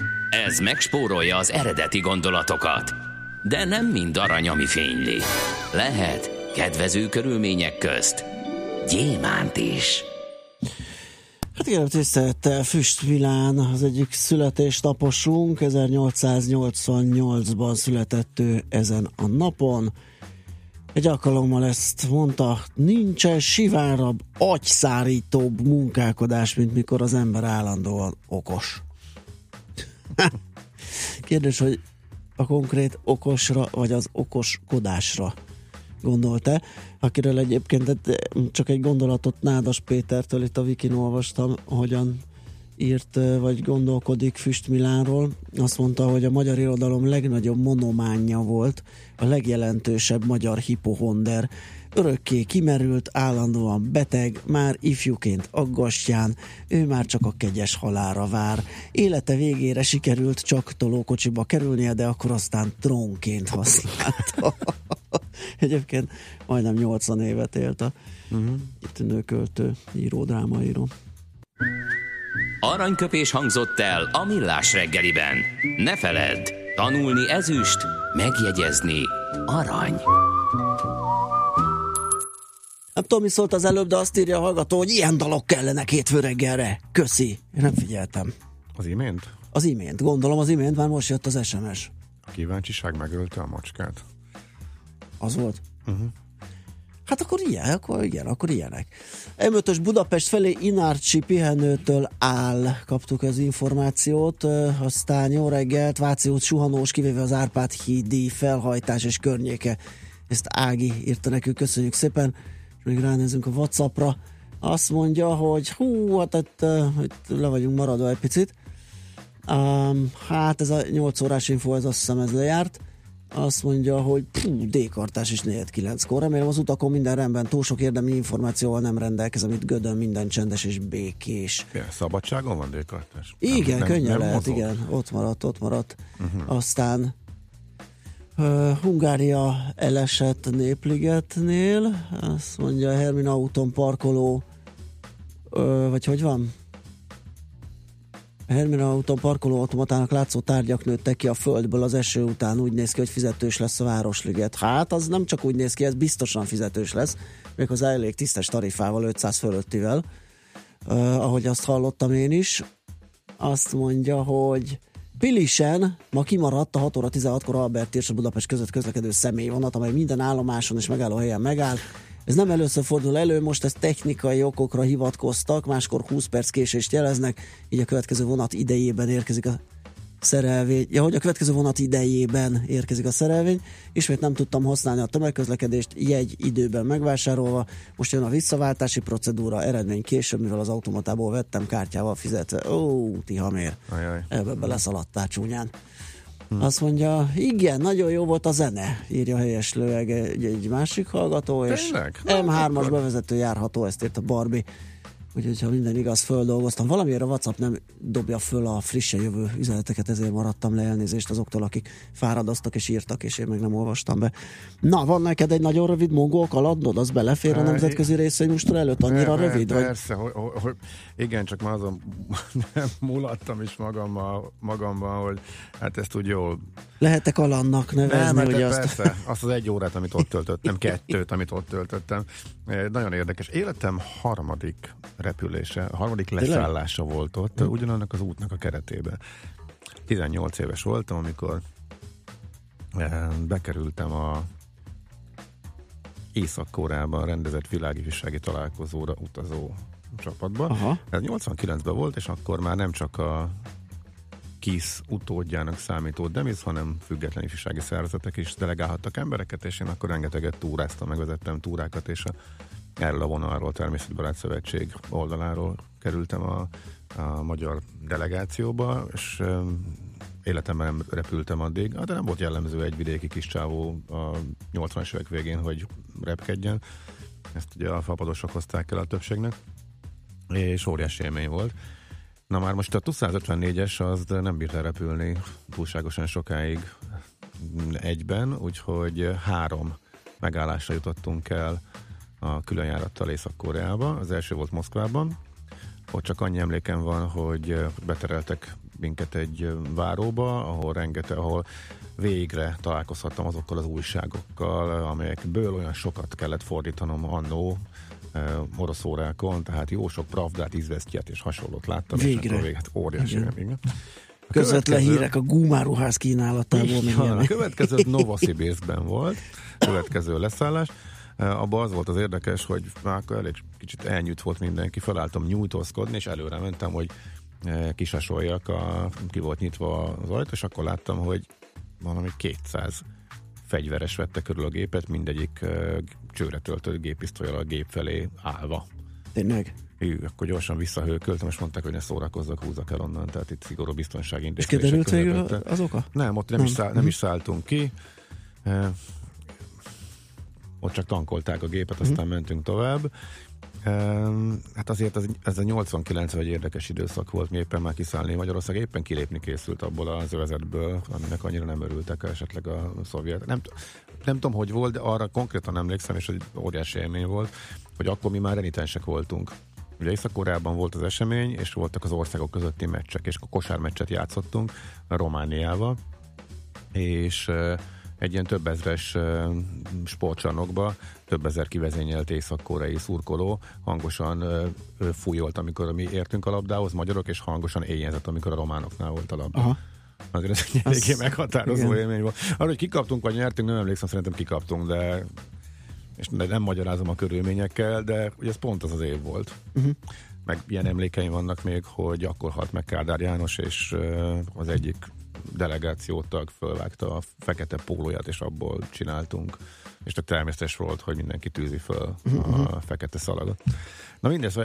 Ez megspórolja az eredeti gondolatokat. De nem mind arany, ami fényli. Lehet kedvező körülmények közt gyémánt is. Hát igen, tisztelettel Füst Milán az egyik születésnaposunk, 1888-ban született ő ezen a napon. Egy alkalommal ezt mondta, nincsen sivárabb, agyszárítóbb munkálkodás, mint mikor az ember állandóan okos. Kérdés, hogy a konkrét okosra, vagy az okoskodásra gondolta, akiről egyébként csak egy gondolatot Nádas Pétertől itt a Wikin olvastam, hogyan írt vagy gondolkodik Füst Milánról. Azt mondta, hogy a magyar irodalom legnagyobb monománja volt, a legjelentősebb magyar hipohonder. Örökké kimerült, állandóan beteg, már ifjúként aggasztján, ő már csak a kegyes halára vár. Élete végére sikerült csak tolókocsiba kerülnie, de akkor aztán trónként használta. Egyébként majdnem 80 évet élt a uh-huh. itt nőköltő, író, drámaíró. Aranyköpés hangzott el a millás reggeliben. Ne feledd, tanulni ezüst, megjegyezni arany. Nem tudom, mi szólt az előbb, de azt írja a hallgató, hogy ilyen dalok kellenek hétfő reggelre. Köszi. Én nem figyeltem. Az imént? Az imént. Gondolom az imént, már most jött az SMS. A kíváncsiság megölte a macskát. Az volt? Uh-huh. Hát akkor ilyen, akkor igen, akkor ilyenek. M5-ös Budapest felé Inárcsi pihenőtől áll, kaptuk az információt, aztán jó reggelt, Váci út suhanós, kivéve az Árpád hídi felhajtás és környéke. Ezt Ági írta nekünk, köszönjük szépen. És még ránézünk a Whatsappra. Azt mondja, hogy hú, hát itt, itt le vagyunk maradva egy picit. Um, hát ez a 8 órás info, ez azt hiszem ez lejárt azt mondja, hogy pú, D-kartás is 4-9-kor. Remélem az utakon minden rendben, túl sok érdemi információval nem rendelkezem, itt gödön minden csendes és békés. Ja, szabadságon van D-kartás? Igen, nem, könnyen nem lehet, mozog. igen. Ott maradt, ott maradt. Uh-huh. Aztán uh, Hungária elesett Népligetnél, azt mondja Hermin Auton parkoló, uh, vagy hogy van? Hermina úton parkoló automatának látszó tárgyak nőttek ki a földből az eső után. Úgy néz ki, hogy fizetős lesz a Városliget. Hát, az nem csak úgy néz ki, ez biztosan fizetős lesz. Méghozzá elég tisztes tarifával, 500 fölöttivel. Uh, ahogy azt hallottam én is. Azt mondja, hogy Pilisen ma kimaradt a 6 óra 16-kor Albert és a Budapest között közlekedő személyvonat, amely minden állomáson és megállóhelyen megáll. Ez nem először fordul elő, most ezt technikai okokra hivatkoztak, máskor 20 perc késést jeleznek, így a következő vonat idejében érkezik a szerelvény. Ja, hogy a következő vonat idejében érkezik a szerelvény. Ismét nem tudtam használni a tömegközlekedést, jegy időben megvásárolva. Most jön a visszaváltási procedúra, eredmény később, mivel az automatából vettem kártyával fizetve. Ó, tihamér. Ebbe beleszaladtál csúnyán. Hm. Azt mondja, igen, nagyon jó volt a zene, írja helyeslőleg egy, egy másik hallgató, és M3-as bevezető járható, ezt írt a Barbie. Úgyhogy, ha minden igaz, földolgoztam. Valamiért a WhatsApp nem dobja föl a frissen jövő üzeneteket, ezért maradtam le elnézést azoktól, akik fáradoztak és írtak, és én meg nem olvastam be. Na, van neked egy nagyon rövid mongol kalandod, az belefér a nemzetközi részvénymustra előtt? Annyira ne, rövid? Persze, vagy? Hogy, hogy, igen, csak már azon nem mulattam is magamban, magamban, hogy hát ezt úgy jól Lehetek alannak nevezni, nem, hogy azt... persze, azt az egy órát, amit ott töltöttem, kettőt, amit ott töltöttem. Nagyon érdekes. Életem harmadik repülése, a harmadik leszállása volt ott, hm. ugyanannak az útnak a keretében. 18 éves voltam, amikor bekerültem a Észak-Koreában rendezett világifjúsági találkozóra utazó csapatba. Aha. Ez 89-ben volt, és akkor már nem csak a KISZ utódjának számító Demis, hanem független ifjúsági szervezetek is delegálhattak embereket, és én akkor rengeteget túráztam, megvezettem túrákat, és a, erről a vonalról, Természetbarát Szövetség oldaláról kerültem a, a magyar delegációba, és életemben nem repültem addig, de nem volt jellemző egy vidéki kis csávó a 80-as évek végén, hogy repkedjen. Ezt ugye a fapadosok hozták el a többségnek, és óriási élmény volt. Na már most a TU-154-es az nem bírt repülni túlságosan sokáig egyben, úgyhogy három megállásra jutottunk el a különjárattal Észak-Koreába. Az első volt Moszkvában. Ott csak annyi emlékem van, hogy betereltek minket egy váróba, ahol rengeteg, ahol végre találkozhattam azokkal az újságokkal, amelyekből olyan sokat kellett fordítanom annó orosz órákon, tehát jó sok pravdát, izvesztjét és hasonlót láttam. Végre. És véget, óriási igen. igen. Közvetlen hírek a gumáruház kínálatából. Így, a következő Novosibirskben volt, következő leszállás. Abban az volt az érdekes, hogy már elég kicsit elnyűjt volt mindenki, felálltam nyújtózkodni, és előre mentem, hogy kisasoljak, a, ki volt nyitva az ajtó, és akkor láttam, hogy valami 200 fegyveres vette körül a gépet, mindegyik csőre töltött gépisztolyal a gép felé állva. Tényleg? Ő, akkor gyorsan visszahőköltem, és mondták, hogy ne szórakozzak, húzzak el onnan, tehát itt szigorú biztonsági. És kiderült végül az oka? Nem, ott nem, nem. Is, száll, nem is szálltunk ki. Ott csak tankolták a gépet, aztán uh-huh. mentünk tovább. Hát azért ez, ez a 89 egy érdekes időszak volt, mi éppen már kiszállni Magyarország éppen kilépni készült abból az övezetből, aminek annyira nem örültek esetleg a szovjet. Nem, nem tudom, hogy volt, de arra konkrétan emlékszem, és hogy óriási élmény volt, hogy akkor mi már renitensek voltunk. Ugye észak volt az esemény, és voltak az országok közötti meccsek, és a kosármeccset játszottunk Romániával, és egy ilyen több ezres sportcsarnokba több ezer kivezényelt észak-koreai szurkoló hangosan fújolt, amikor mi értünk a labdához, magyarok, és hangosan éjjelzett, amikor a románoknál volt a labda. Aha. Azért ez egy eléggé meghatározó igen. élmény volt. Arra, hogy kikaptunk vagy nyertünk, nem emlékszem, szerintem kikaptunk, de és nem magyarázom a körülményekkel, de ugye ez pont az az év volt. Uh-huh. Meg ilyen emlékeim vannak még, hogy akkor halt meg Kádár János, és az egyik delegációtag fölvágta a fekete pólóját, és abból csináltunk. És a természetes volt, hogy mindenki tűzi föl a fekete szalagot. Na mindez,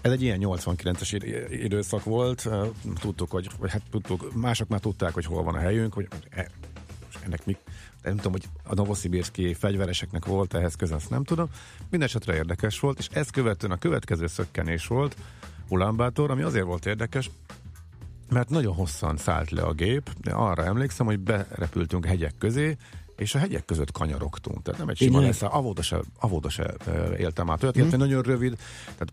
ez egy ilyen 89-es időszak volt, tudtuk, hogy, vagy hát tudtuk, mások már tudták, hogy hol van a helyünk, hogy e, ennek mi, nem tudom, hogy a Novosibirski fegyvereseknek volt ehhez köze, nem tudom. Mindenesetre érdekes volt, és ezt követően a következő szökkenés volt, Ulánbátor, ami azért volt érdekes, mert nagyon hosszan szállt le a gép, de arra emlékszem, hogy berepültünk hegyek közé, és a hegyek között kanyarogtunk. Tehát nem egy sima lesz, avóda se, avóda se éltem át. Olyat, mm. nagyon rövid, tehát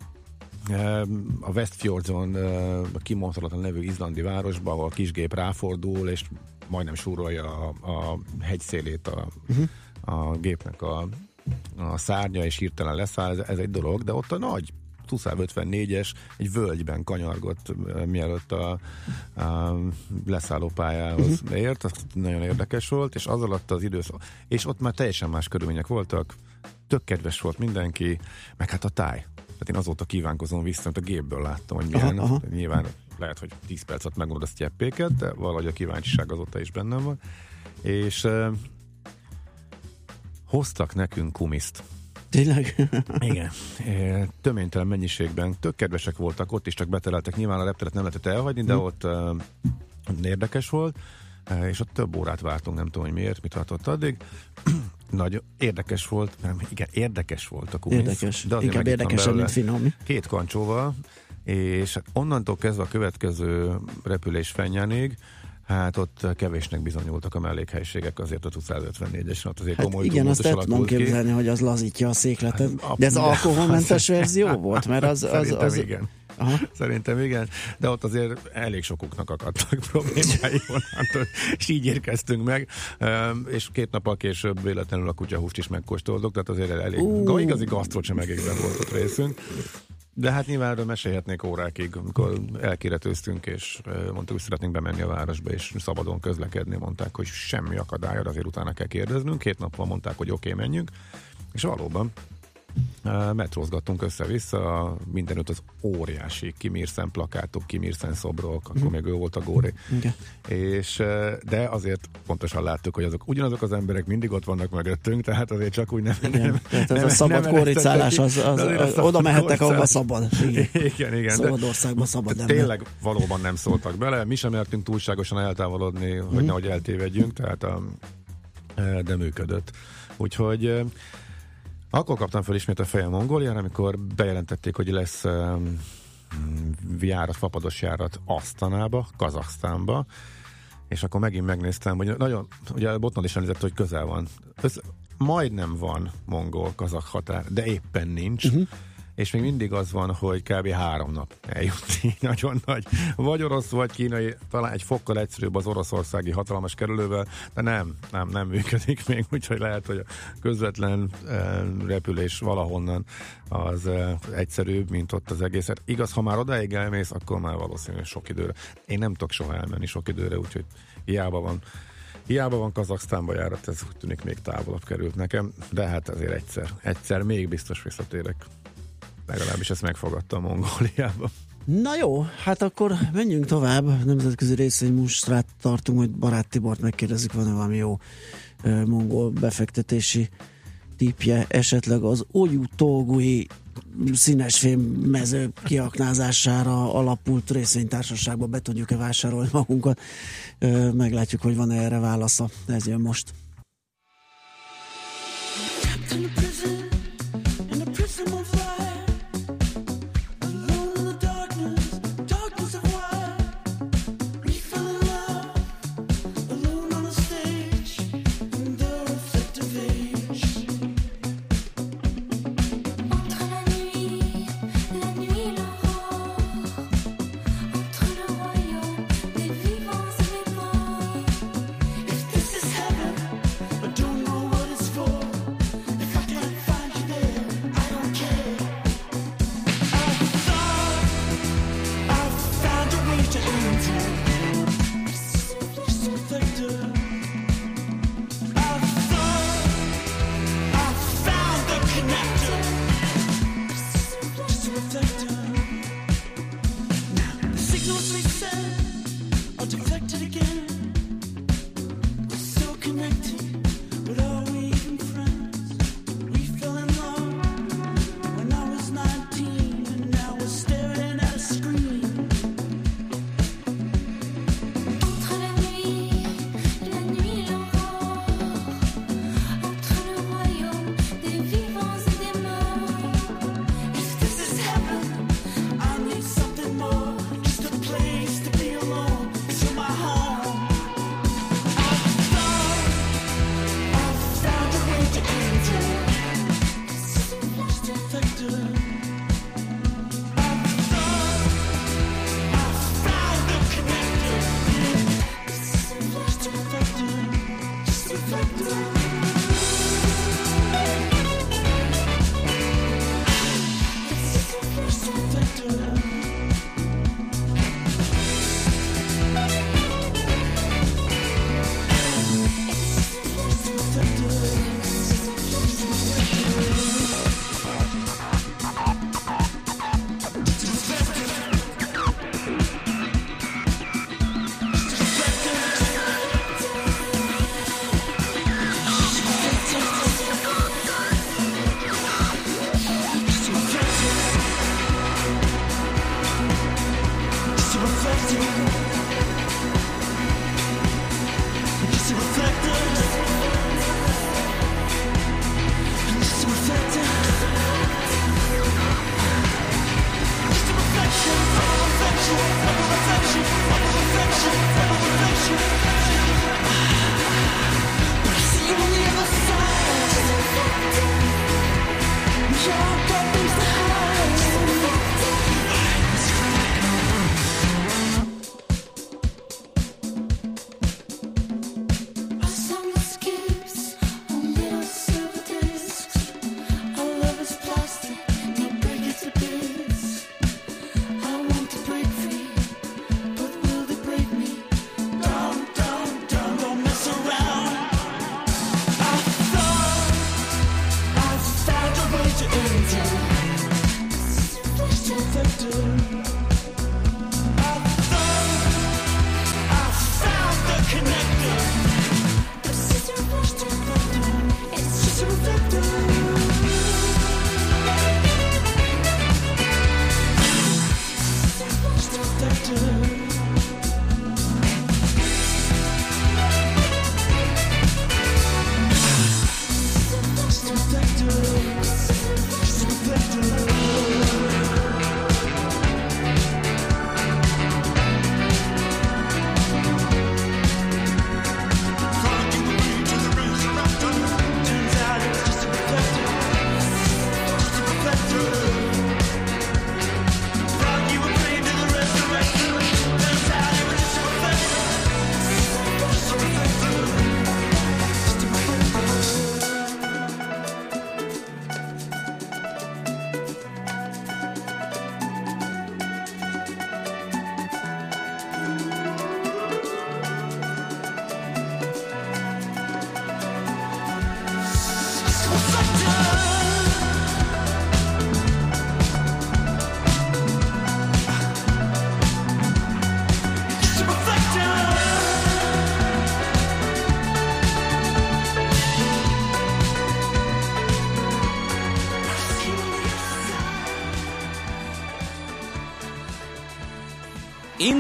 a Westfjordson, a kimondhatatlan nevű izlandi városba, ahol a kisgép ráfordul, és majdnem súrolja a, a hegyszélét a, uh-huh. a gépnek a, a szárnya, és hirtelen leszáll, ez, ez egy dolog, de ott a nagy Tuszáv 54-es egy völgyben kanyargott, mielőtt a, a leszállópályához uh-huh. ért, az nagyon érdekes volt, és az alatt az időszak, és ott már teljesen más körülmények voltak, tök kedves volt mindenki, meg hát a táj. Tehát én azóta kívánkozom vissza, mert a gépből láttam, hogy milyen. Aha, aha. Nyilván lehet, hogy 10 percet megmondod a sztyeppéket, de valahogy a kíváncsiság azóta is bennem van. És uh, hoztak nekünk kumiszt. Tényleg? Igen. Töménytelen mennyiségben. Tök kedvesek voltak, ott is csak betereltek. Nyilván a repteret nem lehetett elhagyni, de hm. ott uh, érdekes volt. Uh, és ott több órát vártunk, nem tudom, hogy miért, mit tartott addig. Nagyon érdekes volt, nem, igen, érdekes volt a kumisz. Érdekes, de inkább érdekesen, mint finom. Két kancsóval, és onnantól kezdve a következő repülés Fenyánig Hát ott kevésnek bizonyultak a mellékhelységek, azért a 254-es, ott azért hát komoly Igen, azt el tudom képzelni, hogy az lazítja a székletet. Hát, De ez alkoholmentes verzió volt? Mert az, az, Szerintem az... igen. Aha. Szerintem igen, de ott azért elég sokuknak akadtak problémái onnantól, és így érkeztünk meg, és két nappal később véletlenül a kutyahúst is megkóstoltuk, tehát azért elég uh. igazi gasztrocsemegékben volt ott részünk. De hát nyilván erről mesélhetnék órákig, amikor elkéretőztünk, és mondtuk, hogy szeretnénk bemenni a városba, és szabadon közlekedni, mondták, hogy semmi akadály, azért utána kell kérdeznünk. Két nap mondták, hogy oké, okay, menjünk. És valóban metrózgattunk össze-vissza, mindenütt az óriási Kimírszen plakátok, Kimírszen szobrok, akkor mm. még ő volt a Góri. Okay. És, de azért pontosan láttuk, hogy azok ugyanazok az emberek mindig ott vannak mögöttünk, tehát azért csak úgy nem... Igen, nem tehát ez nem, a szabad kóricálás, az, az, az, az, oda mehettek, ahova szabad. Igen, igen. igen szabad országban szabad ember. Tényleg valóban nem szóltak bele, mi sem mertünk túlságosan eltávolodni, mm. hogy mhm. nehogy eltévedjünk, tehát a, de működött. Úgyhogy akkor kaptam fel ismét a fejem Mongóliára, amikor bejelentették, hogy lesz um, járat, fapados járat Asztanába, Kazaksztánba, és akkor megint megnéztem, hogy nagyon, ugye Botnod is említett, hogy közel van. Össze, majdnem van mongol-kazak határ, de éppen nincs. Uh-huh és még mindig az van, hogy kb. három nap eljutni nagyon nagy, vagy orosz, vagy kínai, talán egy fokkal egyszerűbb az oroszországi hatalmas kerülővel, de nem, nem, nem működik még, úgyhogy lehet, hogy a közvetlen e, repülés valahonnan az e, egyszerűbb, mint ott az egészet. Igaz, ha már odáig elmész, akkor már valószínűleg sok időre. Én nem tudok soha elmenni sok időre, úgyhogy hiába van Hiába van Kazaksztánba járat, ez úgy tűnik még távolabb került nekem, de hát azért egyszer, egyszer még biztos visszatérek. Legalábbis ezt megfogadta a Mongóliába. Na jó, hát akkor menjünk tovább. Nemzetközi részvénymustrát tartunk, hogy Barát Tibort megkérdezik, van-e valami jó mongol befektetési típje, esetleg az Oyu Togui színesfém mező kiaknázására alapult részvénytársaságba be tudjuk-e vásárolni magunkat. Meglátjuk, hogy van-e erre válasza. Ez jön most.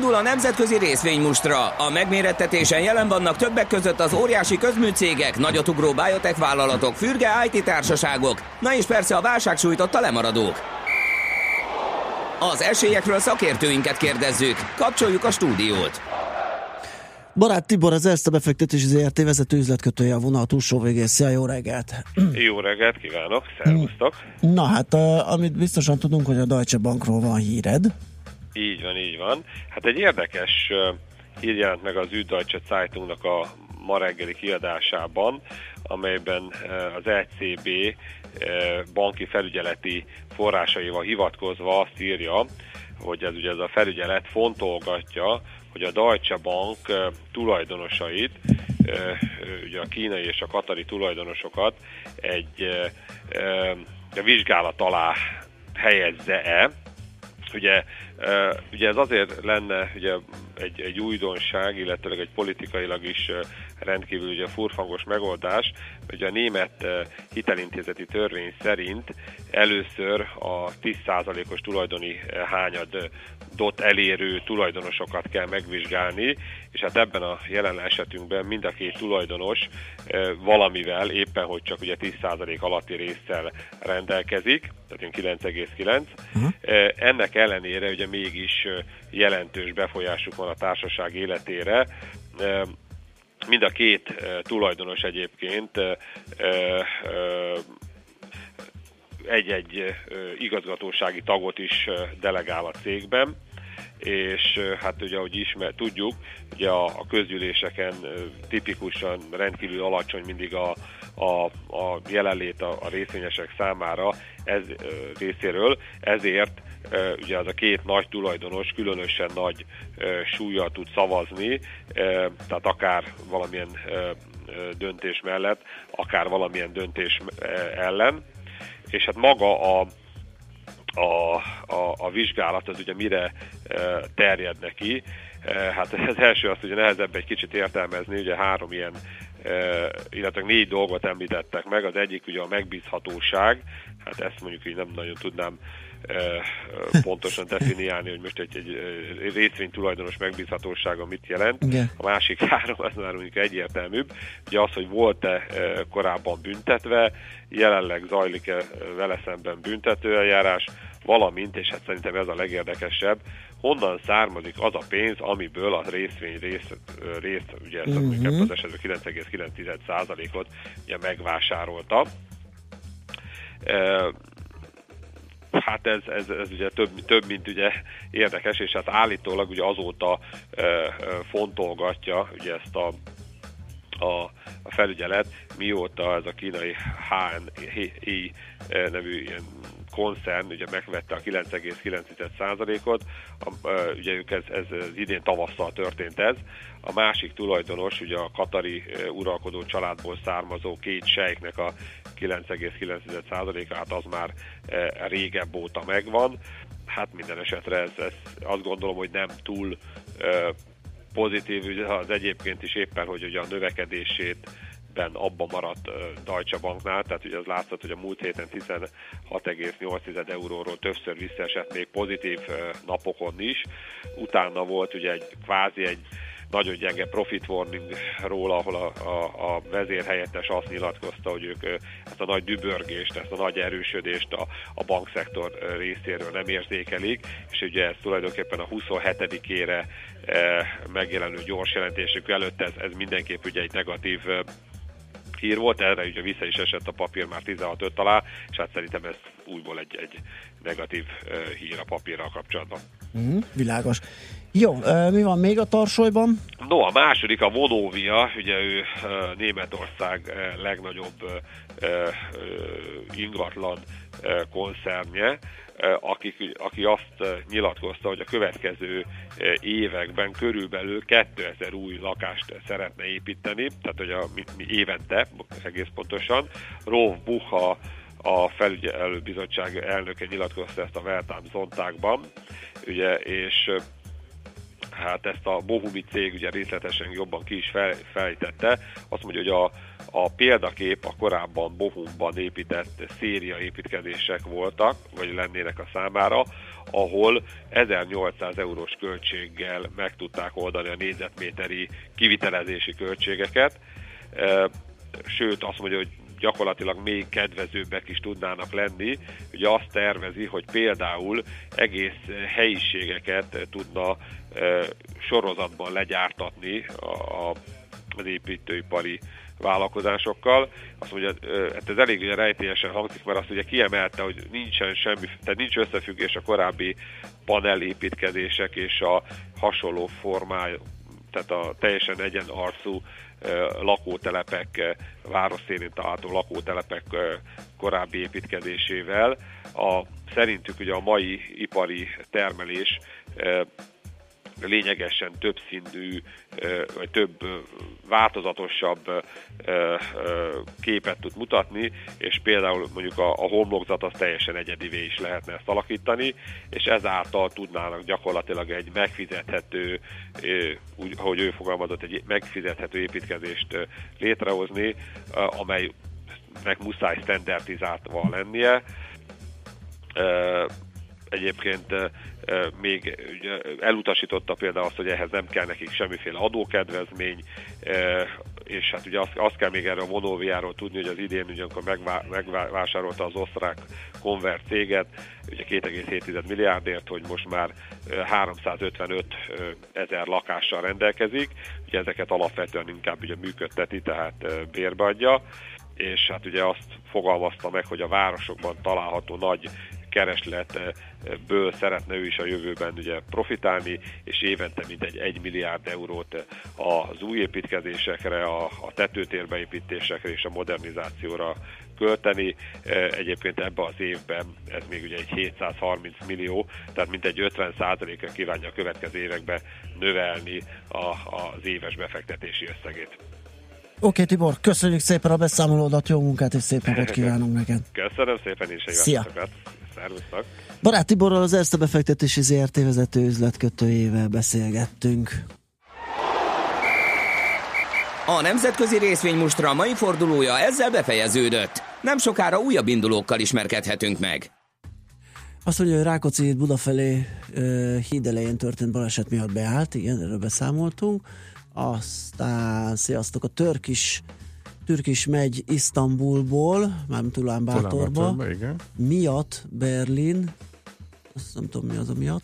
Indul a nemzetközi részvénymustra. A megmérettetésen jelen vannak többek között az óriási közműcégek, nagyotugró biotech vállalatok, fürge IT társaságok, na és persze a válság sújtotta lemaradók. Az esélyekről szakértőinket kérdezzük. Kapcsoljuk a stúdiót. Barát Tibor, az Erste befektetési ZRT vezető üzletkötője a vonal túlsó végén. Szia, jó reggelt! Jó reggelt kívánok, szervusztok! Na hát, amit biztosan tudunk, hogy a Deutsche Bankról van híred. Így van, így van. Hát egy érdekes hír jelent meg az Süddeutsche Zeitungnak a ma reggeli kiadásában, amelyben az ECB banki felügyeleti forrásaival hivatkozva azt írja, hogy ez ugye ez a felügyelet fontolgatja, hogy a Deutsche Bank tulajdonosait, ugye a kínai és a katari tulajdonosokat egy vizsgálat alá helyezze-e. Ugye, ugye ez azért lenne ugye egy, egy újdonság, illetve egy politikailag is rendkívül ugye furfangos megoldás, hogy a német hitelintézeti törvény szerint először a 10%-os tulajdoni hányad dot elérő tulajdonosokat kell megvizsgálni, és hát ebben a jelen esetünkben mind a két tulajdonos valamivel, éppen hogy csak ugye 10% alatti résszel rendelkezik, tehát 9,9. Uh-huh. Ennek ellenére ugye mégis jelentős befolyásuk van a társaság életére, mind a két tulajdonos egyébként egy-egy igazgatósági tagot is delegál a cégben, és hát ugye, ahogy ismer, tudjuk, ugye a, a közgyűléseken tipikusan rendkívül alacsony mindig a, a, a jelenlét a, a részvényesek számára ez részéről, ezért ugye az a két nagy tulajdonos különösen nagy súlyjal tud szavazni, tehát akár valamilyen döntés mellett, akár valamilyen döntés ellen, és hát maga a, a, a, a vizsgálat az ugye mire terjed neki. Hát az első azt ugye nehezebb egy kicsit értelmezni, ugye három ilyen illetve négy dolgot említettek meg, az egyik ugye a megbízhatóság, hát ezt mondjuk így nem nagyon tudnám pontosan definiálni, hogy most egy, egy részvény tulajdonos megbízhatósága mit jelent. Igen. A másik három az már mondjuk egyértelműbb. Ugye az, hogy volt-e korábban büntetve, jelenleg zajlik-e vele szemben büntetőeljárás, valamint, és hát szerintem ez a legérdekesebb, honnan származik az a pénz, amiből a részvény részt, részt ugye ezt uh-huh. az esetben 9,9%-ot ugye megvásárolta. Hát ez, ez, ez ugye több, több, mint ugye érdekes, és hát állítólag ugye azóta e, fontolgatja ugye ezt a, a, a felügyelet, mióta ez a kínai HNI nevű ilyen koncern ugye megvette a 9,9%-ot, ugye ők ez, ez, ez idén tavasszal történt ez, a másik tulajdonos, ugye a katari uralkodó családból származó két sejknek a 9,9%-át az már régebb óta megvan. Hát minden esetre ez, ez azt gondolom, hogy nem túl pozitív, ugye az egyébként is éppen, hogy ugye a növekedését ben abba maradt Deutsche Banknál, tehát ugye az látszott, hogy a múlt héten 16,8 euróról többször visszaesett még pozitív napokon is. Utána volt ugye egy kvázi egy nagyon gyenge profit warningról, ahol a, a, a vezérhelyettes azt nyilatkozta, hogy ők ezt a nagy dübörgést, ezt a nagy erősödést a, a bankszektor részéről nem érzékelik, és ugye ez tulajdonképpen a 27-ére megjelenő gyors jelentésük előtt ez, ez mindenképp ugye egy negatív hír volt, erre ugye vissza is esett a papír már 16 alá, és hát szerintem ez újból egy, egy negatív hír a papírral kapcsolatban. Mm, világos. Jó, mi van még a tarsolyban? No, a második a Vonovia, ugye ő Németország legnagyobb ingatlan koncernje, aki, aki azt nyilatkozta, hogy a következő években körülbelül 2000 új lakást szeretne építeni, tehát hogy a, mi, mi évente, egész pontosan. Rolf Bucha, a felügyelőbizottság elnöke nyilatkozta ezt a Weltám Zontákban, ugye, és hát ezt a Bohumi cég ugye részletesen jobban ki is fel, fejtette, azt mondja, hogy a, a példakép a korábban Bohumban épített széria építkezések voltak, vagy lennének a számára, ahol 1800 eurós költséggel meg tudták oldani a négyzetméteri kivitelezési költségeket, sőt azt mondja, hogy gyakorlatilag még kedvezőbbek is tudnának lenni. Ugye azt tervezi, hogy például egész helyiségeket tudna sorozatban legyártatni a, az építőipari vállalkozásokkal. Azt mondja, hát ez elég ugye rejtélyesen hangzik, mert azt ugye kiemelte, hogy nincsen semmi, tehát nincs összefüggés a korábbi panelépítkezések és a hasonló formája, tehát a teljesen egyen arcú lakótelepek, város szélén található lakótelepek korábbi építkezésével. A, szerintük ugye a mai ipari termelés lényegesen több szintű, vagy több változatosabb képet tud mutatni, és például mondjuk a, a homlokzat az teljesen egyedivé is lehetne ezt alakítani, és ezáltal tudnának gyakorlatilag egy megfizethető, úgy, ahogy ő fogalmazott, egy megfizethető építkezést létrehozni, amely meg muszáj standardizáltva lennie. Egyébként még elutasította például azt, hogy ehhez nem kell nekik semmiféle adókedvezmény, és hát ugye azt, azt kell még erre a Monoviáról tudni, hogy az idén ugye, amikor megvá, megvásárolta az osztrák konvert céget, ugye 2,7 milliárdért, hogy most már 355 ezer lakással rendelkezik, ugye ezeket alapvetően inkább ugye működteti, tehát bérbe adja, és hát ugye azt fogalmazta meg, hogy a városokban található nagy keresletből szeretne ő is a jövőben ugye profitálni, és évente mintegy 1 milliárd eurót az új építkezésekre, a, a tetőtérbeépítésekre és a modernizációra költeni. Egyébként ebbe az évben ez még ugye egy 730 millió, tehát mintegy 50 százalékra kívánja a következő években növelni a, az éves befektetési összegét. Oké, okay, Tibor, köszönjük szépen a beszámolódat, jó munkát és szép napot kívánunk neked. Köszönöm szépen is, egy Szia. Szervusztok. Barát Tiborral az Erste befektetési ZRT vezető üzletkötőjével beszélgettünk. A nemzetközi részvénymustra mai fordulója ezzel befejeződött. Nem sokára újabb indulókkal ismerkedhetünk meg. Azt mondja, hogy Rákóczi Buda felé uh, híd elején történt baleset miatt beállt, igen, erről beszámoltunk. Aztán, sziasztok, a törk is Türk is megy Isztambulból, mármint Ulánbátorba, miatt Berlin, azt nem tudom mi az a miatt,